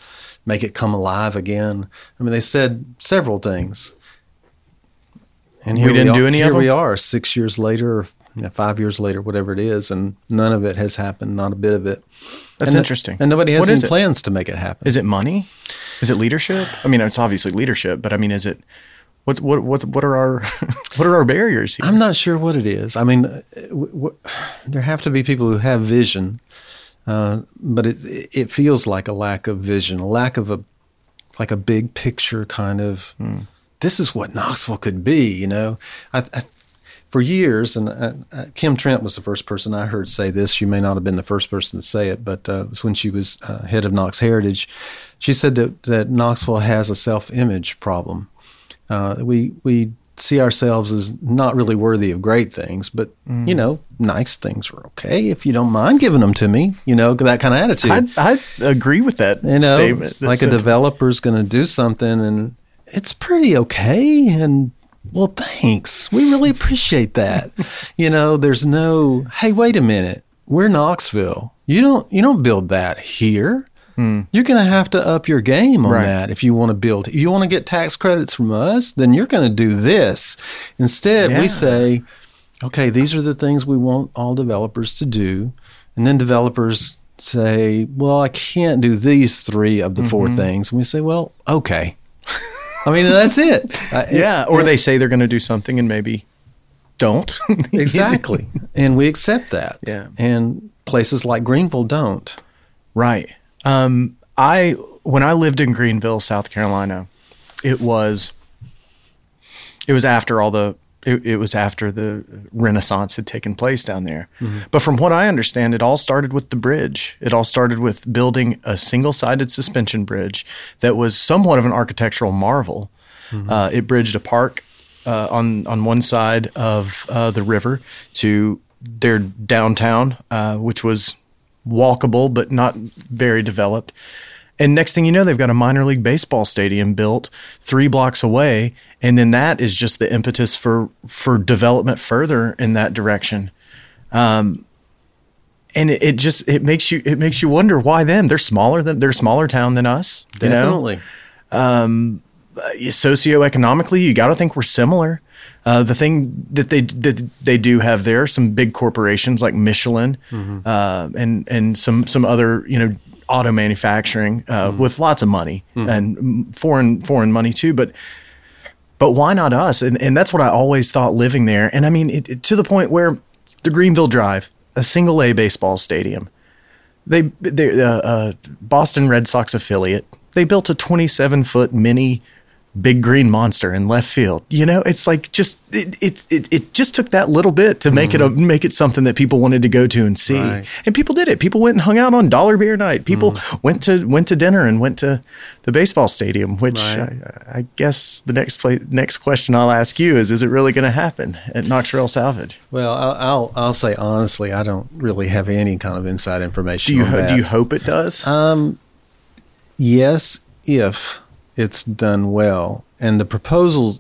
make it come alive again. I mean, they said several things. And We didn't are, do any of Here we are, six years later, or you know, five years later, whatever it is, and none of it has happened. Not a bit of it. That's And interesting. And nobody has What any plans to make it happen. Is it money? Is it leadership? I mean, it's obviously leadership, but I mean, is it what what what what are our what are our barriers here? I'm not sure what it is. I mean, w- w- there have to be people who have vision, uh, but it it feels like a lack of vision, a lack of a like a big picture kind of. This is what Knoxville could be, you know. I, I, for years, and uh, uh, Kim Trent was the first person I heard say this. She may not have been the first person to say it, but uh, it was when she was uh, head of Knox Heritage. She said that, that Knoxville has a self image problem. Uh, we we see ourselves as not really worthy of great things, but you know, nice things are okay if you don't mind giving them to me. You know, that kind of attitude. I I agree with that you know, statement. it's like a developer's going to do something and it's pretty okay, and well, thanks. We really appreciate that. you know, there's no, hey, wait a minute, we're Knoxville. You don't you don't build that here. You're going to have to up your game on Right. that if you want to build. If you want to get tax credits from us, then you're going to do this. Instead, Yeah. we say, okay, these are the things we want all developers to do. And then developers say, well, I can't do these three of the four Mm-hmm. things. And we say, well, okay. I mean, that's it. Uh, yeah, or they say they're going to do something and maybe don't. Exactly. and we accept that. Yeah. And places like Greenville don't. Right. Um, I when I lived in Greenville, South Carolina, it was it was after all the it, it was after the Renaissance had taken place down there. But from what I understand, it all started with the bridge. It all started with building a single-sided suspension bridge that was somewhat of an architectural marvel. Uh, it bridged a park uh, on on one side of uh, the river to their downtown, uh, which was walkable but not very developed. And next thing you know, they've got a minor league baseball stadium built three blocks away, and then that is just the impetus for for development further in that direction. Um, and it, it just it makes you it makes you wonder why them? They're smaller than they're a smaller town than us. You know? Definitely. socioeconomically, you got to think we're similar. Uh, the thing that they that they do have there, some big corporations like Michelin, uh, and and some some other you know auto manufacturing uh, with lots of money and mm, foreign foreign money too. But but why not us? And and that's what I always thought living there. And I mean it, it- to the point where the Greenville Drive, a single A baseball stadium, they they uh, uh, Boston Red Sox affiliate. They built a 27 foot mini big green monster in left field. You know, it's like just it it it, it just took that little bit to make it a make it something that people wanted to go to and see. Right. And people did it. People went and hung out on dollar beer night. People went to went to dinner and went to the baseball stadium. Which Right. I, I guess the next play, next question I'll ask you is: Is it really going to happen at Knoxville Salvage? Well, I'll, I'll I'll say honestly, I don't really have any kind of inside information. Do you ho- do you hope it does? Um Yes, if it's done well. And the proposal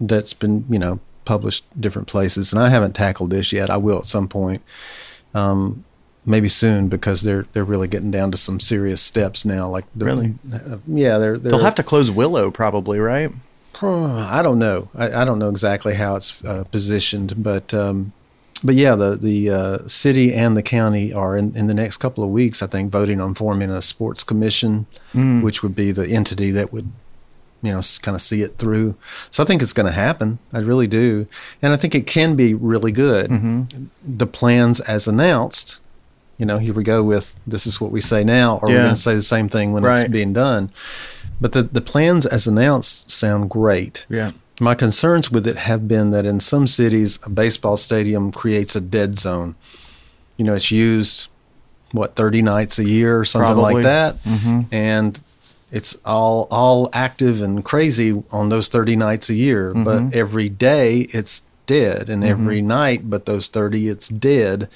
that's been, you know, published different places, and I haven't tackled this yet. I will at some point, um, maybe soon, because they're they're really getting down to some serious steps now. Like the- Really? uh, yeah, they're, they're They'll have to close Willow, probably, right? I don't know. I, I don't know exactly how it's uh, positioned, but um, but yeah, the the uh, city and the county are in, in the next couple of weeks, I think, voting on forming a sports commission, which would be the entity that would you know kind of see it through. So I think it's going to happen. I really do, and I think it can be really good. The plans as announced. You know, here we go with this is what we say now, or we're going to say the same thing when Right. it's being done. But the, the plans as announced sound great. Yeah. My concerns with it have been that in some cities, a baseball stadium creates a dead zone. You know, it's used what thirty nights a year or something Probably. like that, mm-hmm. and it's all all active and crazy on those thirty nights a year. But mm-hmm. every day it's dead, and mm-hmm. every night, but those thirty, it's dead,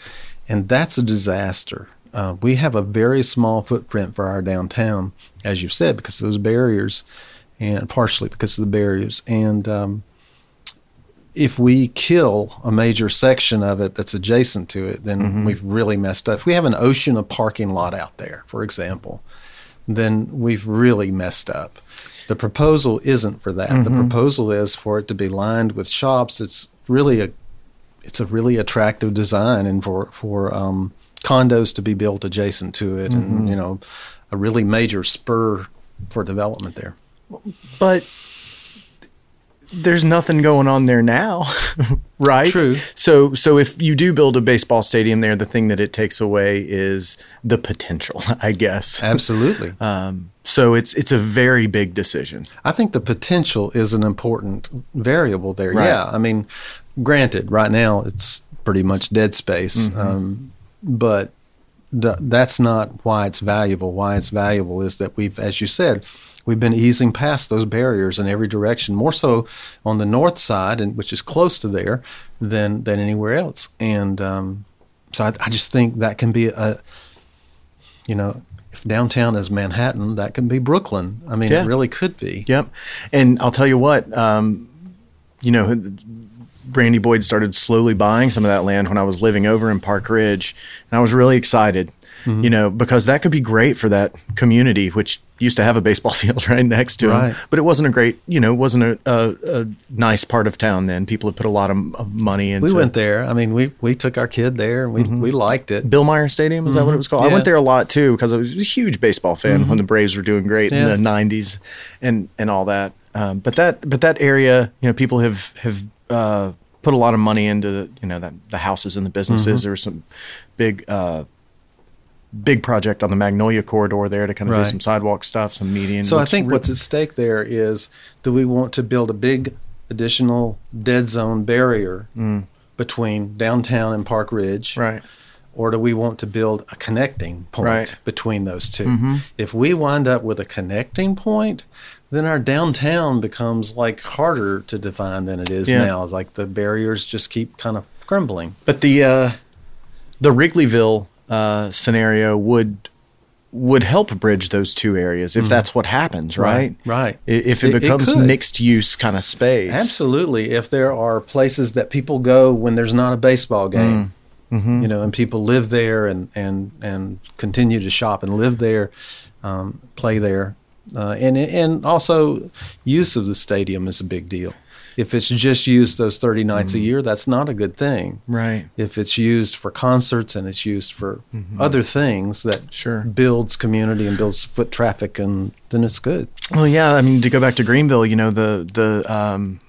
and that's a disaster. Uh, we have a very small footprint for our downtown, as you said, because of those barriers, and partially because of the barriers. And um, if we kill a major section of it that's adjacent to it, then we've really messed up. If we have an ocean of parking lot out there, for example, then we've really messed up. The proposal isn't for that. The proposal is for it to be lined with shops. It's really a it's a really attractive design and for for um, condos to be built adjacent to it and you know a really major spur for development there. But there's nothing going on there now, right? True. So so if you do build a baseball stadium there, the thing that it takes away is the potential, I guess. Absolutely. Um, so it's it's a very big decision. I think the potential is an important variable there. Right. Yeah, I mean, granted, right now it's pretty much dead space, Mm-hmm. um, but th- that's not why it's valuable. Why it's valuable is that we've, as you said, we've been easing past those barriers in every direction. More so on the north side, and which is close to there, than than anywhere else. And um, so I, I just think that can be a, you know. If downtown is Manhattan, that can be Brooklyn. I mean, Yeah. it really could be. Yep. And I'll tell you what, um, you know, Randy Boyd started slowly buying some of that land when I was living over in Parkridge, and I was really excited. Mm-hmm. You know, because that could be great for that community, which used to have a baseball field right next to Right. it. But it wasn't a great, you know, it wasn't a, a, a nice part of town then. People had put a lot of, of money into We went there. I mean, we we took our kid there. and We mm-hmm. we liked it. Bill Meyer Stadium, is that what it mm-hmm. was called? I went there a lot too because I was a huge baseball fan when the Braves were doing great Yeah. in the '90s and and all that. Um, but that but that area, you know, people have have uh, put a lot of money into you know that the houses and the businesses. There was some big. Uh, Big project on the Magnolia corridor there to kind of Right. do some sidewalk stuff, some median. So I think what's at stake there is: do we want to build a big additional dead zone barrier between downtown and Parkridge, Mm. right. or do we want to build a connecting point Right. Mm-hmm. between those 2 If we wind up with a connecting point, then our downtown becomes like harder to define than it is Yeah. now. Like the barriers just keep kind of crumbling. But the uh, the Wrigleyville uh, scenario would would help bridge those two areas if that's what happens, right? Mm-hmm. Right. If it, It- it becomes could. mixed use kind of space. Absolutely. If there are places that people go when there's not a baseball game, you know, and people live there and, and, and continue to shop and live there, um, play there. Uh, and, and also, use of the stadium is a big deal. If it's just used those 30 nights a year, that's not a good thing. Right. If it's used for concerts and it's used for other things that Sure. builds community and builds foot traffic, and then it's good. Well, yeah. I mean, to go back to Greenville, you know, the the um,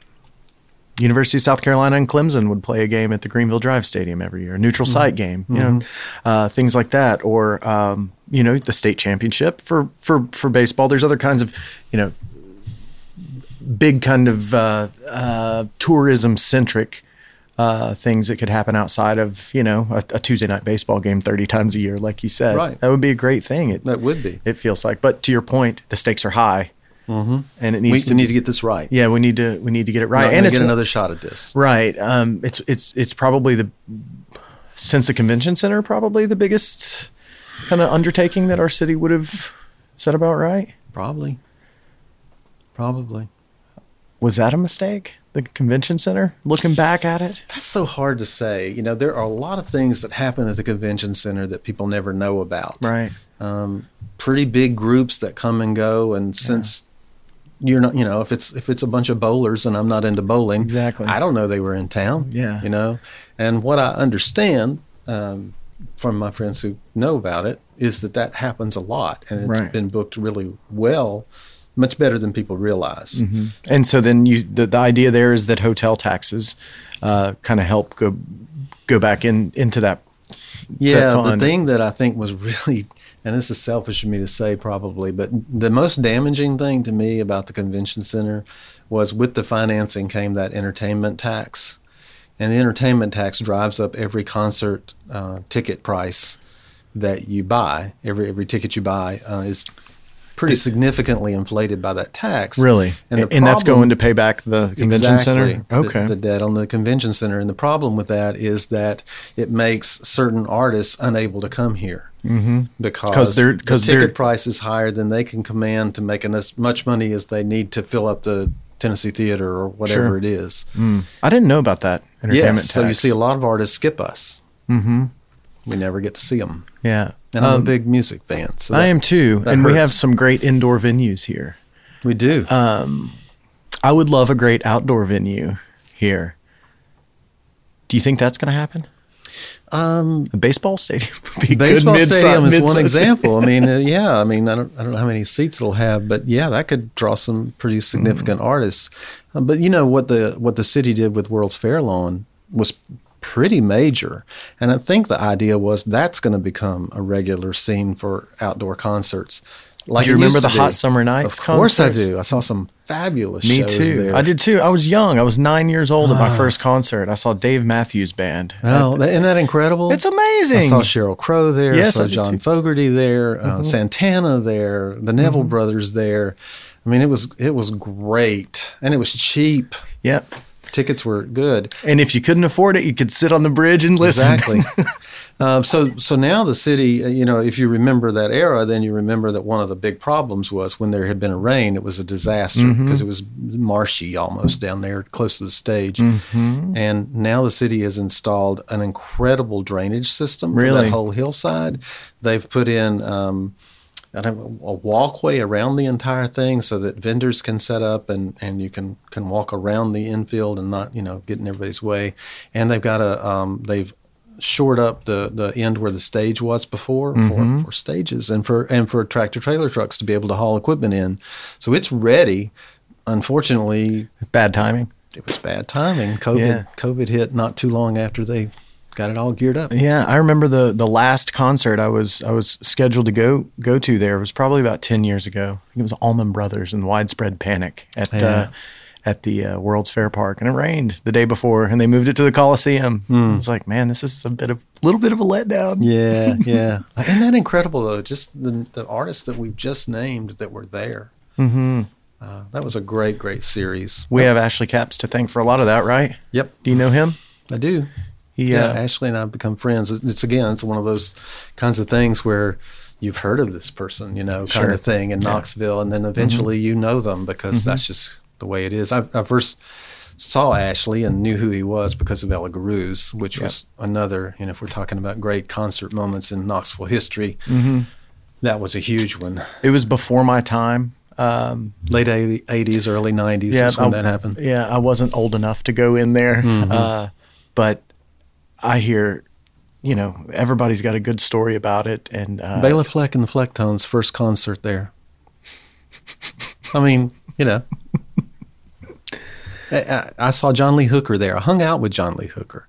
University of South Carolina and Clemson would play a game at the Greenville Drive Stadium every year, a neutral site game, you know, uh, things like that, or um, you know, the state championship for for for baseball. There's other kinds of, you know, big kind of uh, uh, tourism centric. Uh, things that could happen outside of you know a, a Tuesday night baseball game thirty times a year, like you said, Right. that would be a great thing. It, That would be. it feels like. But to your point, the stakes are high, mm-hmm. and it We, needs we to need to get this right. Yeah, we need to we need to get it Right. and get another shot at this. right. Um, it's it's it's probably the since the convention center probably the biggest kind of undertaking that our city would have set about. Right? Probably. Probably. Was that a mistake? The convention center. Looking back at it, That's so hard to say. You know, there are a lot of things that happen at the convention center that people never know about. right? Um, pretty big groups that come and go, and since you're not, you know, if it's if it's a bunch of bowlers and I'm not into bowling, Exactly. I don't know they were in town. Yeah. you know, and what I understand um, from my friends who know about it is that that happens a lot, and it's Right. been booked really well, much better than people realize. Mm-hmm. And so then you the, the idea there is that hotel taxes uh, kind of help go go back in into that. Yeah, the fund. thing that I think was really, and this is selfish of me to say probably, but the most damaging thing to me about the convention center was with the financing came that entertainment tax. And the entertainment tax drives up every concert uh, ticket price that you buy, every every ticket you buy, uh, is pretty significantly inflated by that tax. Really? And, the and that's going to pay back the convention Exactly. center? Okay. The, debt on the convention center. And the problem with that is that it makes certain artists unable to come here. Mm-hmm. Because 'Cause they're- the ticket price is higher than they can command to make as much money as they need to fill up the Tennessee Theater or whatever Sure. it is. I didn't know about that entertainment Yes, so you see a lot of artists skip us. Mm-hmm. We never get to see them. Yeah. And I'm a Um, big music fan. So I am too. that And we have some great indoor venues here. We do. I would love a great outdoor venue here. Do you think that's going to happen? Um, A baseball stadium would be a baseball stadium is one example. I mean, uh, yeah, I mean, I don't, I don't know how many seats it'll have, but yeah, that could draw some pretty significant Mm-hmm. artists. Uh, but you know what the what the city did with World's Fair Lawn was pretty major, and I think the idea was that's going to become a regular scene for outdoor concerts. Like Do you remember the Hot. Summer Nights Of course, concerts? I do. I saw some fabulous Me too. there. I did too. I was young. I was nine years old at my first concert. I saw Dave Matthews Band. Oh, isn't that incredible? It's amazing. I saw Sheryl Crow there. Yes, I I saw did John too. Mm-hmm. Fogerty there. Uh, Santana there. The Neville brothers there. I mean, it was it was great, and it was cheap. Yep. Tickets were good. And if you couldn't afford it, you could sit on the bridge and listen. Exactly. uh, so so now the city, uh, you know, if you remember that era, then you remember that one of the big problems was when there had been a rain, it was a disaster Mm-hmm. because it was marshy almost down there close to the stage. Mm-hmm. And now the city has installed an incredible drainage system for that whole hillside. They've put in. Um, a walkway around the entire thing so that vendors can set up and, and you can, can walk around the infield and not you know get in everybody's way. And they've got a um, they've shored up the, the end where the stage was before for, for stages and for and for tractor trailer trucks to be able to haul equipment in. So it's ready. Unfortunately, Bad timing. it was bad timing. COVID Yeah. COVID hit not too long after they got it all geared up. Yeah, I remember the the last concert I was I was scheduled to go go to there was probably about ten years ago. I think it was Allman Brothers and Widespread Panic at uh, Yeah. At the uh, World's Fair Park, and it rained the day before, and they moved it to the Coliseum. I was like, man, this is a bit of little bit of a letdown. Yeah, yeah. Isn't that incredible though? Just the the artists that we've just named that were there. Mm-hmm. Uh, that was a great, great series. We have Ashley Capps to thank for a lot of that, right? Yep, Do you know him? I do. He, Yeah, uh, Ashley and I have become friends. It's, it's again, it's one of those kinds of things where you've heard of this person, you know, kind Sure. of thing in Yeah. Mm-hmm. Knoxville, and then eventually you know them because that's just the way it is. I, I first saw Ashley and knew who he was because of Ella Guru's, which was another, you know, if we're talking about great concert moments in Knoxville history, Mm-hmm. that was a huge one. It was before my time. Um, Late 80, 80s, early 90s is when I- that happened. Mm-hmm. Yeah, I wasn't old enough to go in there, uh, but I hear, you know, everybody's got a good story about it, and uh, Bela Fleck and the Flecktones' first concert there. I mean, you know. I, saw John Lee Hooker there. I hung out with John Lee Hooker.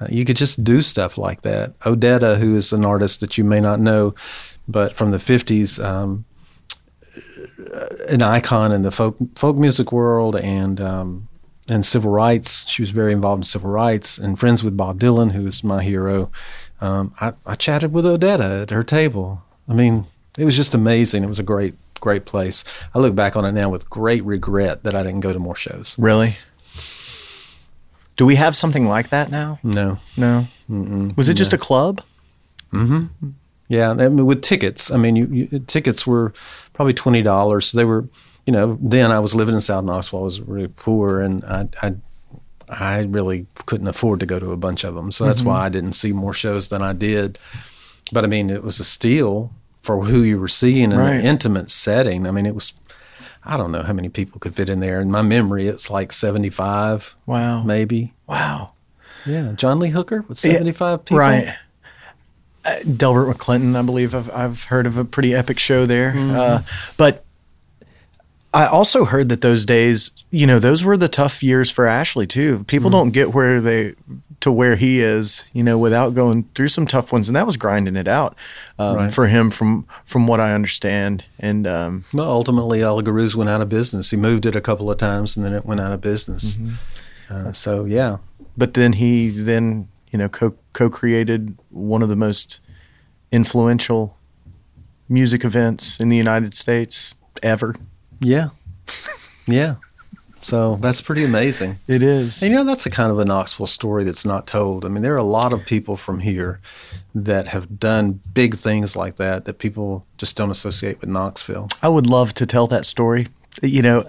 Uh, you could just do stuff like that. Odetta, who is an artist that you may not know, but from the 50s, um, an icon in the folk folk music world and um, and civil rights. She was very involved in civil rights and friends with Bob Dylan, who is my hero. Um, I, I chatted with Odetta at her table. I mean, it was just amazing. It was a great great place. I look back on it now with great regret that I didn't go to more shows. really. Do we have something like that now? No. No. Was it just a club? Mm-hmm. Yeah, I mean, with tickets. I mean, you, you, tickets were probably twenty dollars. They were, you know, then I was living in South Knoxville. I was really poor, and I, I, I really couldn't afford to go to a bunch of them. So that's mm-hmm. why I didn't see more shows than I did. But I mean, it was a steal for who you were seeing in Right. an intimate setting. I mean, it was. I don't know how many people could fit in there. In my memory, it's like seventy-five, Wow. maybe. Wow. Yeah, John Lee Hooker with Yeah, seventy-five people. Right. Uh, Delbert McClinton, I believe I've, I've heard of a pretty epic show there. Uh, but I also heard that those days, you know, those were the tough years for Ashley too. People don't get where they to where he is, you know, without going through some tough ones, and that was grinding it out um, Right. for him, from from what I understand. And um, Well, ultimately, El went out of business. He moved it a couple of times, and then it went out of business. Uh, so, yeah, but then he then you know co co created one of the most influential music events in the United States ever. Yeah. Yeah. So that's pretty amazing. It is. And you know, that's a kind of a Knoxville story that's not told. I mean, there are a lot of people from here that have done big things like that that people just don't associate with Knoxville. I would love to tell that story. You know,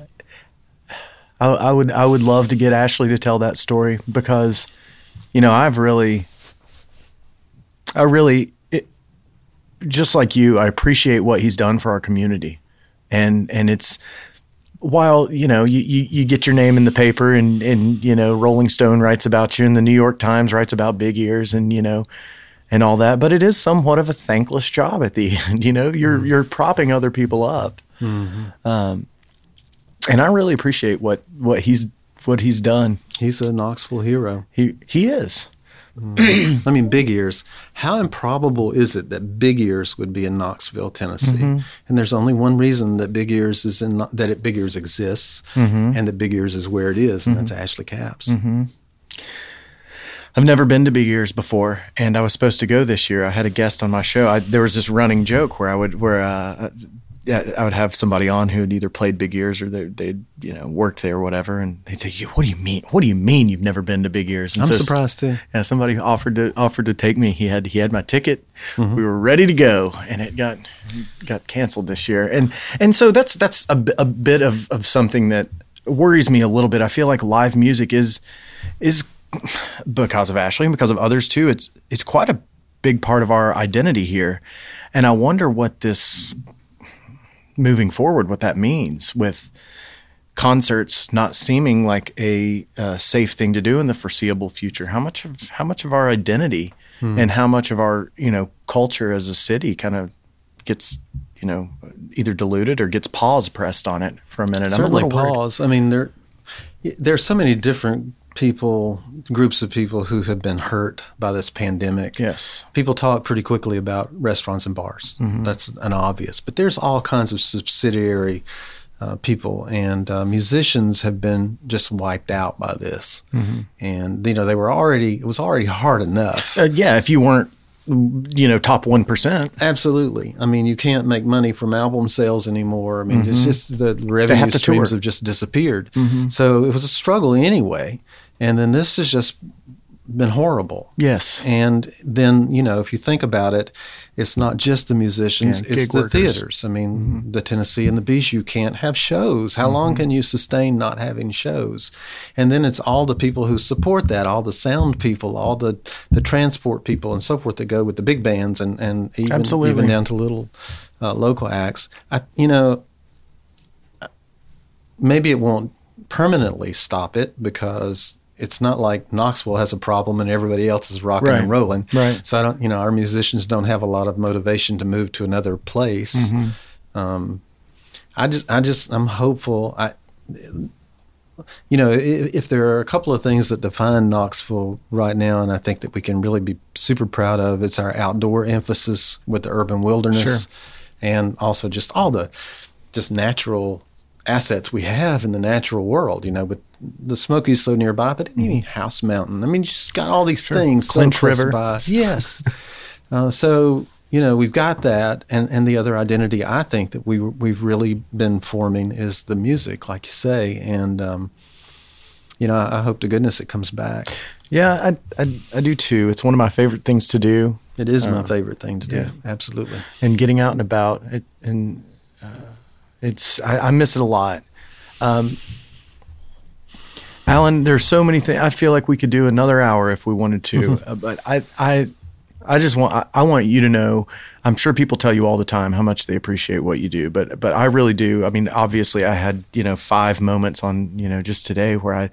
I, I would I would love to get Ashley to tell that story because, you know, I've really, I really, it, just like you, I appreciate what he's done for our community, and and it's while you know you, you, you get your name in the paper and and you know Rolling Stone writes about you and the New York Times writes about big ears and you know and all that, but it is somewhat of a thankless job at the end. You know, you're mm-hmm. you're propping other people up. Mm-hmm. Um, and I really appreciate what what he's what he's done. He's a Knoxville hero. He he is. Mm. I mean, Big Ears. How improbable is it that Big Ears would be in Knoxville, Tennessee? Mm-hmm. And there's only one reason that Big Ears is in that it, Big Ears exists, mm-hmm. and that Big Ears is where it is, and that's mm-hmm. Ashley Capps. Mm-hmm. I've never been to Big Ears before, and I was supposed to go this year. I had a guest on my show. I, there was this running joke where I would where uh, I would have somebody on who had either played Big Ears or they they'd you know worked there or whatever, and they'd say, "What do you mean? What do you mean you've never been to Big Ears?" And I'm so, surprised too. Yeah, somebody offered to offered to take me. He had he had my ticket. Mm-hmm. We were ready to go, and it got got canceled this year. And and so that's that's a, a bit of of something that worries me a little bit. I feel like live music is is because of Ashley and because of others too. It's it's quite a big part of our identity here, and I wonder what this moving forward what that means with concerts not seeming like a uh, safe thing to do in the foreseeable future. How much of how much of our identity hmm. and how much of our you know culture as a city kind of gets you know either diluted or gets pause pressed on it for a minute. Certainly I'm a pause. Worried. I mean there there's so many different people, groups of people who have been hurt by this pandemic. Yes. People talk pretty quickly about restaurants and bars. Mm-hmm. That's an obvious. But there's all kinds of subsidiary uh, people, and uh, musicians have been just wiped out by this. Mm-hmm. And, you know, they were already, it was already hard enough. Uh, yeah, if you weren't you know top 1% absolutely i mean you can't make money from album sales anymore i mean mm-hmm. it's just the revenue streams tour. have just disappeared mm-hmm. so it was a struggle anyway and then this has just been horrible. Yes. And then, you know, if you think about it, it's not just the musicians, yeah, it's the workers. theaters. I mean, mm-hmm. the Tennessee and the Bijou can't have shows. How mm-hmm. long can you sustain not having shows? And then it's all the people who support that, all the sound people, all the, the transport people and so forth that go with the big bands and, and even, Absolutely. even down to little uh, local acts. I, you know, maybe it won't permanently stop it because it's not like Knoxville has a problem and everybody else is rocking right. and rolling. Right. So I don't, you know, our musicians don't have a lot of motivation to move to another place. Mm-hmm. Um, I just, I just, I'm hopeful. I, you know, if, if, there are a couple of things that define Knoxville right now, and I think that we can really be super proud of, it's our outdoor emphasis with the urban wilderness, sure. and also just all the just natural assets we have in the natural world. You know, with the Smokies so nearby, but any mm-hmm. House Mountain. I mean, you just got all these sure. things. Clinch so River. By. Yes. uh, so you know we've got that, and and the other identity I think that we we've really been forming is the music, like you say, and um, you know I, I, hope to goodness it comes back. Yeah, I, I, I do too. It's one of my favorite things to do. It is my um, favorite thing to do. Yeah. Absolutely. And getting out and about, it, and uh, it's I, I, miss it a lot. Um, Alan, there's so many things. I feel like we could do another hour if we wanted to, uh, but I, I, I just want I, I, want you to know. I'm sure people tell you all the time how much they appreciate what you do, but but I really do. I mean, obviously, I had you know five moments on you know just today where I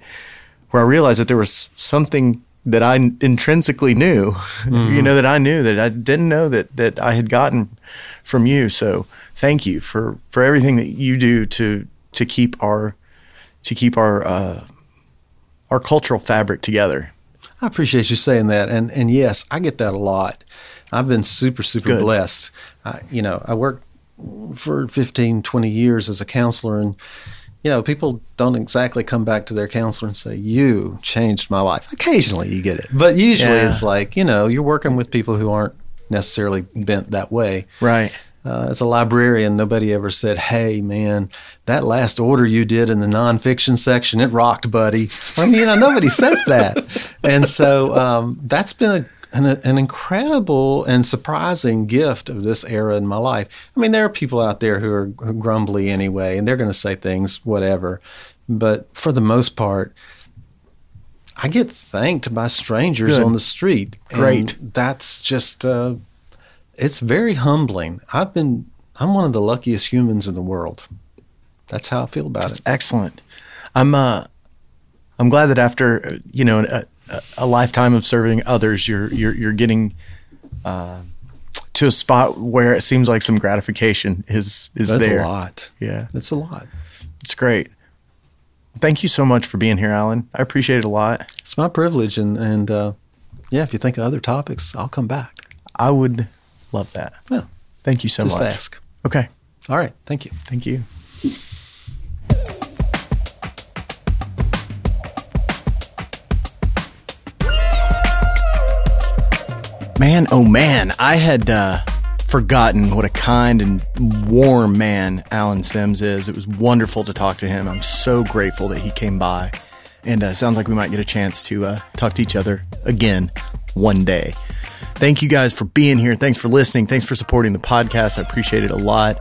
where I realized that there was something that I intrinsically knew, mm-hmm. you know, that I knew that I didn't know that that I had gotten from you. So thank you for for everything that you do to to keep our to keep our uh, our cultural fabric together. I appreciate you saying that, and and yes, I get that a lot. I've been super super Good. blessed. I, you know, I worked for 15, 20 years as a counselor, and you know, people don't exactly come back to their counselor and say, "You changed my life." Occasionally, you get it, but usually yeah. it's like you know, you're working with people who aren't necessarily bent that way. Right. Uh, as a librarian, nobody ever said, "Hey, man, that last order you did in the nonfiction section, it rocked, buddy." I mean, you know, nobody says that, and so um, that's been a an, an, incredible and surprising gift of this era in my life. I mean, there are people out there who are grumbly anyway, and they're going to say things, whatever. But for the most part, I get thanked by strangers Good. on the street. Great. That's just, uh, it's very humbling. I've been, I'm one of the luckiest humans in the world. That's how I feel about That's it. excellent. I'm uh, I'm glad that after uh, you know a, a lifetime of serving others, you're you're you're getting uh, to a spot where it seems like some gratification is is That's there. a lot. Yeah, That's a lot. it's great. Thank you so much for being here, Alan. I appreciate it a lot. It's my privilege. And, and uh, yeah, if you think of other topics, I'll come back. I would love that. Yeah, Thank you so just much. ask. Okay, All right. Thank you. thank you. Man, oh man, I had uh, forgotten what a kind and warm man Alan Sims is. It was wonderful to talk to him. I'm so grateful that he came by. And uh, sounds like we might get a chance to uh, talk to each other again one day. Thank you guys for being here. Thanks for listening. Thanks for supporting the podcast. I appreciate it a lot.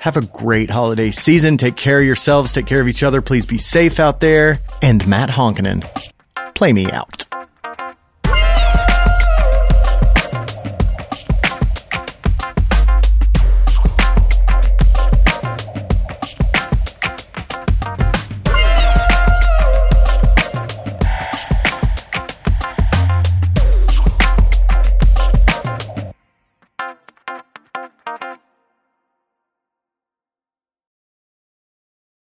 Have a great holiday season. Take care of yourselves. Take care of each other. Please be safe out there. And Matt Honkonen, play me out.